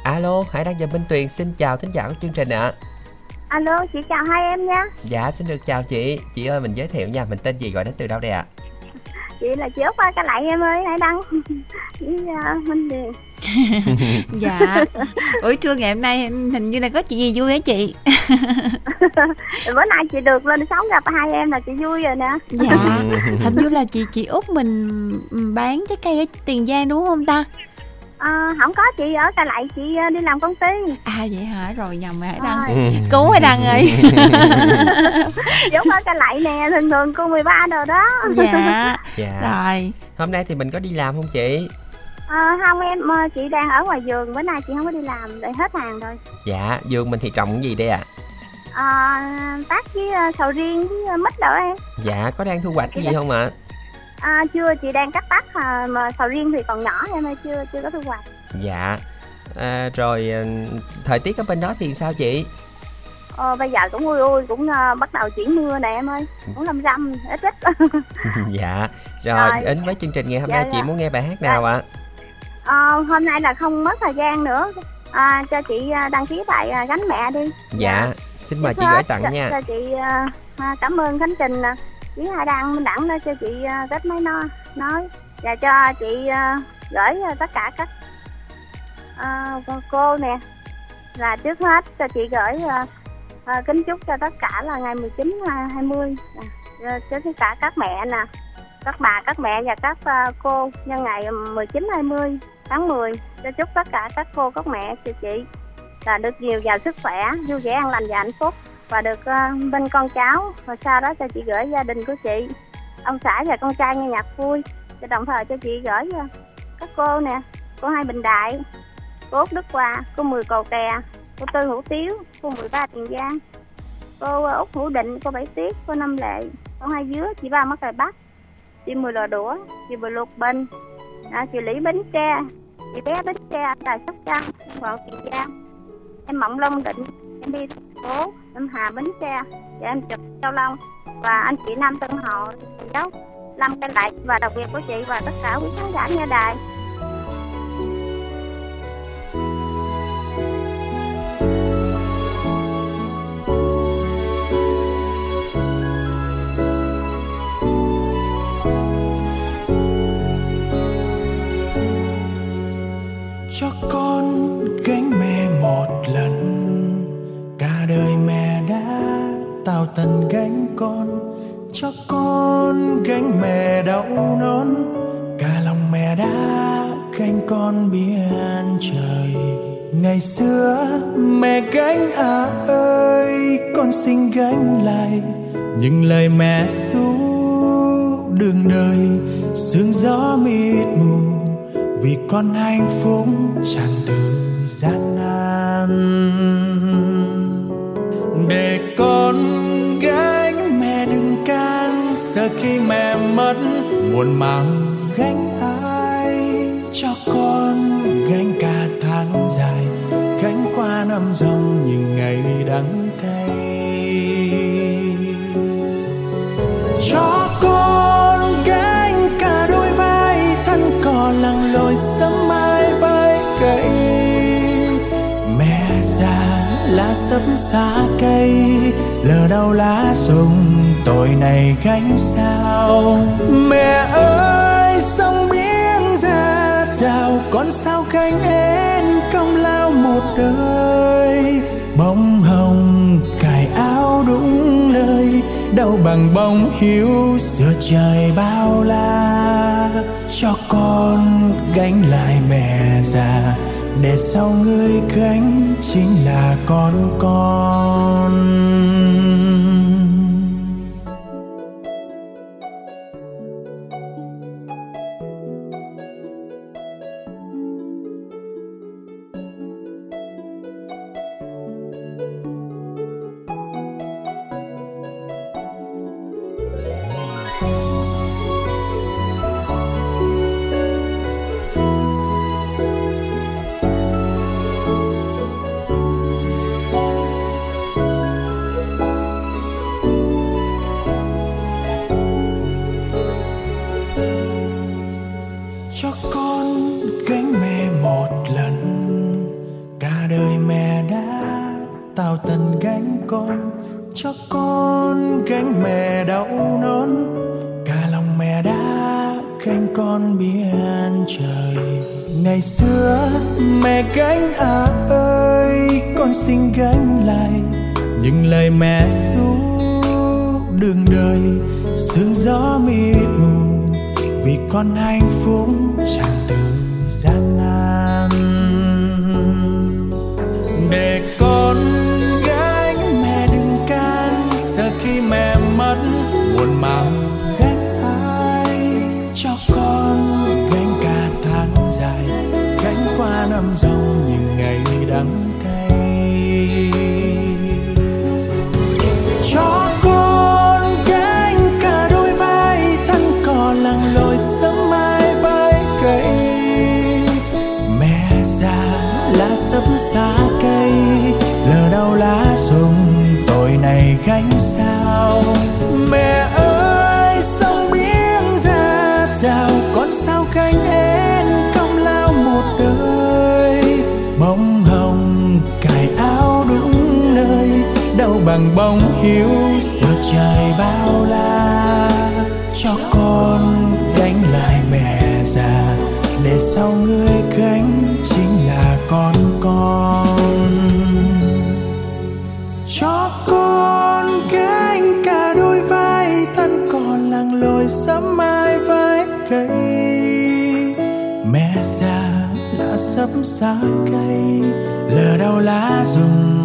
Alo, Hải Đăng và Minh Tuyền xin chào thính giả của chương trình ạ. alo chị chào hai em nha. Dạ, xin được chào chị. Chị ơi, mình giới thiệu nha, mình tên gì gọi đến từ đâu đây ạ? chị là chị út qua cái lại em ơi hãy đăng. *laughs* Uh, minh điền *laughs* dạ. Buổi trưa ngày hôm nay hình như là có chuyện gì vui hả chị? *laughs* Bữa nay chị được lên sóng gặp hai em là chị vui rồi nè. Dạ. Hình như là chị chị út mình bán trái cây ở tiền giang đúng không ta à, không có chị ở tại lại chị ờ, đi làm công ty à vậy hả rồi nhầm hải Rồi. đăng *laughs* cứu hải đăng ơi *laughs* giống ở cái lại nè thường thường cô 13 đồ đó dạ *laughs* Dạ. rồi Hôm nay thì mình có đi làm không chị? à, không em chị đang ở ngoài vườn bữa nay chị không có đi làm để hết hàng rồi Dạ, vườn mình thì trồng cái gì đây ạ? à, tác với sầu riêng với mít đỡ em Dạ, có đang thu hoạch cái gì không ạ? à, chưa chị đang cắt tắt à, mà sầu riêng thì còn nhỏ em ơi chưa chưa có thu hoạch Dạ. À, rồi à, thời tiết ở bên đó thì sao chị? ờ, bây giờ cũng ui ui cũng ờ, bắt đầu chuyển mưa nè em ơi cũng lâm râm ít ít *laughs* dạ. Rồi, Rồi. đến với chương trình ngày hôm Dạ, nay chị dạ. muốn nghe bài hát nào ạ? Ờ, hôm nay là không mất thời gian nữa à, cho chị à, đăng ký bài à, gánh mẹ đi Dạ, xin mời Trước chị gửi tặng nha. cho chị à, à, cảm ơn khánh trình với hai đăng minh đẳng đó cho chị ờ, à, kết máy no nói. Và cho chị ờ, gửi ờ, tất cả các à, cô- nè. Là trước hết cho chị gửi à, à, kính chúc cho tất cả là ngày 19 20 à, cho tất cả các mẹ nè các bà các mẹ và các à, cô nhân ngày 19 20 tháng 10 cho chúc tất cả các cô các mẹ cho chị là được nhiều giàu sức khỏe vui vẻ an lành và hạnh phúc và được ờ, bên con cháu. Và sau đó cho chị gửi gia đình của chị. Ông xã và con trai nghe nhạc vui. Và đồng thời cho chị gửi ờ, các cô nè cô hai bình đại cô út đức hòa cô mười cầu kè cô tư hữu tiếu cô mười ba tiền giang cô ờ, út hữu định cô bảy tiết cô năm lệ cô hai dứa chị ba mất rồi bắc chị mười lò đũa chị mười lục bình à, chị lý bến tre chị bé bến tre tại sóc trăng vợ tiền giang em mộng long định em đi thành phố em hà bến tre. Và em chụp châu long. Và anh chị nam tân hội giáo lâm Canh lại và đặc biệt của chị và tất cả quý khán giả nghe đài. Cho con gánh mẹ một lần cả đời mẹ đã tạo tần gánh con, cho con gánh mẹ đau nón cả lòng mẹ đã gánh con biển trời. Ngày xưa mẹ gánh à ơi, con xin gánh lại những lời mẹ ru đường đời. Sương gió mịt mù vì con hạnh phúc tràn từ gian nan để con gánh mẹ đừng can. Sợ khi mẹ mất, muộn màng gánh ai cho con gánh cả tháng dài. Gánh qua năm dòng những ngày đắng cay cho con gánh cả đôi vai thân cò lặng lội sông lá sấp xa cây, lờ đâu lá rụng, tội này gánh sao? Mẹ ơi, sông biển ra chào, con sao gánh em công lao một đời? Bông hồng, cài áo đúng nơi đâu bằng bóng hiu, giữa trời bao la. Cho con gánh lại mẹ già để sau người gánh chính là con con. Bằng bóng hiếu giờ trời bao la, cho con gánh lại mẹ già. Để sau người gánh chính là con con. Cho con gánh cả đôi vai, thân còn lặng lội sớm mai vai cây. Mẹ già đã sắp xa cây lờ đau lá rụng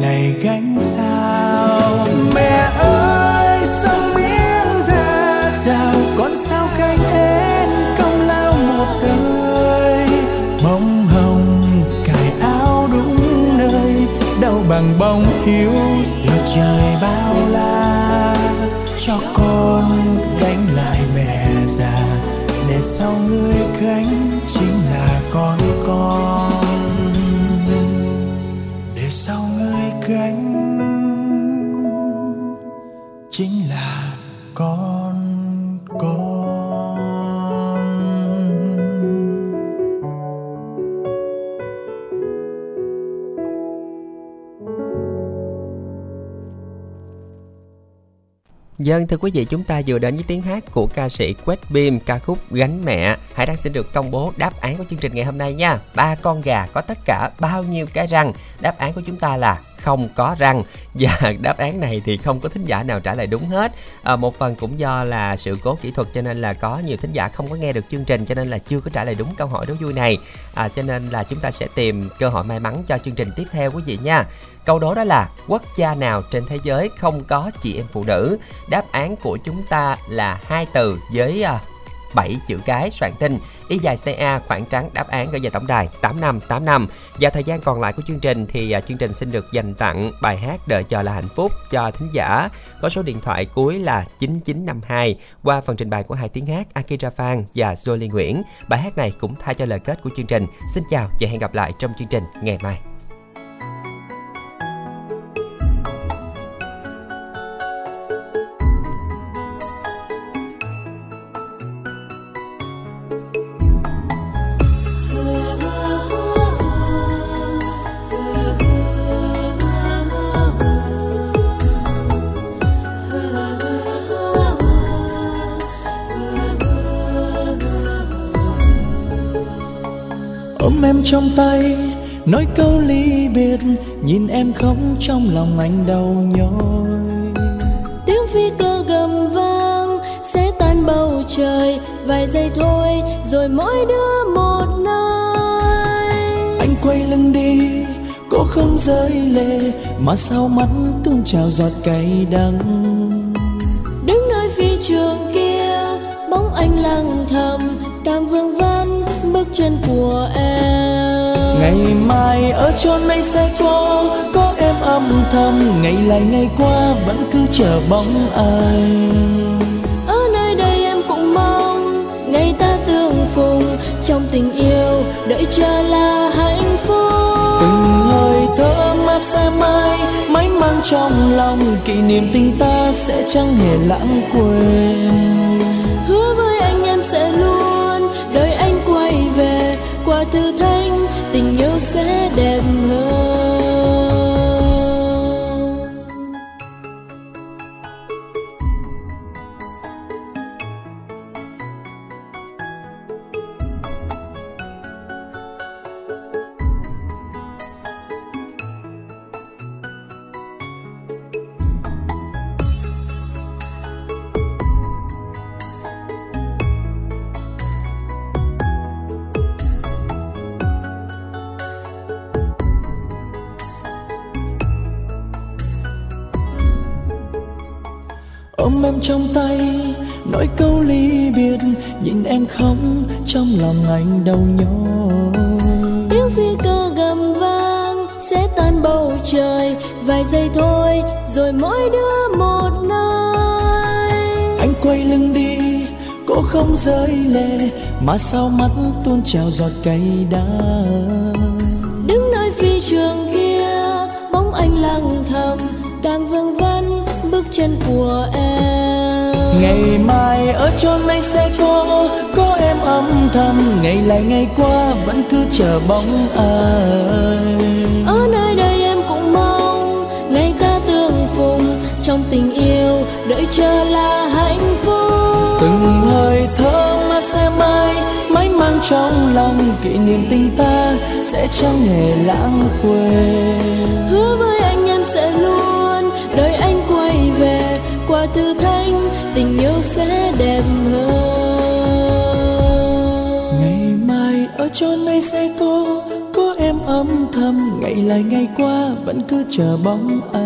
này gánh sao? Mẹ ơi, sông biển ra rào con sao gánh hết công lao một đời? Bông hồng, cài áo đúng nơi đâu bằng bóng hiếu giữa trời bao la. Cho con gánh lại mẹ già, để sau người gánh chính là con con. Gánh chính là con con. Dân thưa quý vị, chúng ta vừa đến với tiếng hát của ca sĩ Quét Bim, ca khúc Gánh Mẹ. Hãy đang xin được công bố đáp án của chương trình ngày hôm nay nha. Ba con gà có tất cả bao nhiêu cái răng? Đáp án của chúng ta là không có răng. *laughs* Và đáp án này thì không có thính giả nào trả lời đúng hết. À, một phần cũng do là sự cố kỹ thuật cho nên là có nhiều thính giả không có nghe được chương trình cho nên là chưa có trả lời đúng câu hỏi đố vui này. À, cho nên là chúng ta sẽ tìm cơ hội may mắn cho chương trình tiếp theo quý vị nha. Câu đố đó là quốc gia nào trên thế giới không có chị em phụ nữ? Đáp án của chúng ta là hai từ với à, bảy 7 chữ cái soạn tin ý dài CA khoảng trắng đáp án gửi về tổng đài 8585 và thời gian còn lại của chương trình thì à, chương trình xin được dành tặng bài hát đợi chờ là hạnh phúc cho thính giả. Có số điện thoại cuối là 9952 qua phần trình bày của hai tiếng hát Akira Phan và Jolie Nguyễn. Bài hát này cũng thay cho lời kết của chương trình. Xin chào và hẹn gặp lại trong chương trình ngày mai. Trong tay nói câu ly biệt nhìn em khóc trong lòng anh đau nhói. Tiếng phi cơ gầm vang sẽ tan bầu trời vài giây thôi rồi mỗi đứa một nơi. Anh quay lưng đi cô không rơi lệ mà sao mắt tuôn trào giọt cay đắng. Đứng nơi phi trường kia bóng anh lặng thầm cảm vương vấn bước chân của em ngày mai ở chốn ấy sẽ có có em âm thầm. Ngày lại ngày qua vẫn cứ chờ bóng anh ở nơi đây em cũng mong ngày ta tương phùng. Trong tình yêu đợi chờ là hạnh phúc. Từng hơi thở ấm áp sẽ mãi mang trong lòng. Kỷ niệm tình ta sẽ chẳng hề lãng quên. Hứa với anh em sẽ luôn đợi anh quay về qua thử thách sẽ đẹp hơn. Nói câu ly biệt nhìn em khóc trong lòng anh đau nhói. Tiếng phi cơ gầm vang sẽ tan bầu trời vài giây thôi rồi mỗi đứa một nơi. Anh quay lưng đi cô không rơi lệ mà sao mắt tuôn trào giọt cay đắng. Đứng nơi phi trường kia bóng anh lặng thầm càng vương vấn bước chân của em ngày mai ở chốn này sẽ có có em âm thầm. Ngày lại ngày qua vẫn cứ chờ bóng ai. Ở nơi đây em cũng mong ngày ta tương phùng. Trong tình yêu đợi chờ là hạnh phúc. Từng hơi thở áp xe mai mãi mang trong lòng kỷ niệm tình ta sẽ chẳng hề lãng quên. Hứa với anh em sẽ luôn qua thử thách tình yêu sẽ đẹp hơn. Ngày mai ở chốn này sẽ có có em âm thầm. Ngày lại ngày qua vẫn cứ chờ bóng ai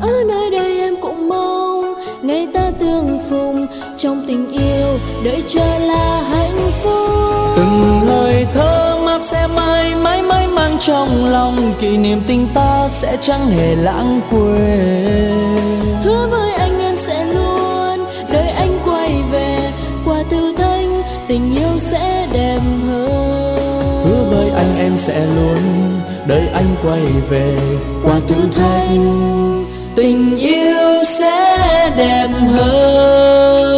ở nơi đây em cũng mong ngày ta tương phùng. Trong tình yêu đợi chờ là hạnh phúc. Từng hơi thở sẽ mãi mãi mãi mang trong lòng. Kỷ niệm tình ta sẽ chẳng hề lãng quên. Hứa với anh em sẽ luôn đợi anh quay về. Qua thử thách tình yêu sẽ đẹp hơn. Hứa với anh em sẽ luôn đợi anh quay về. Qua thử thách tình yêu sẽ đẹp hơn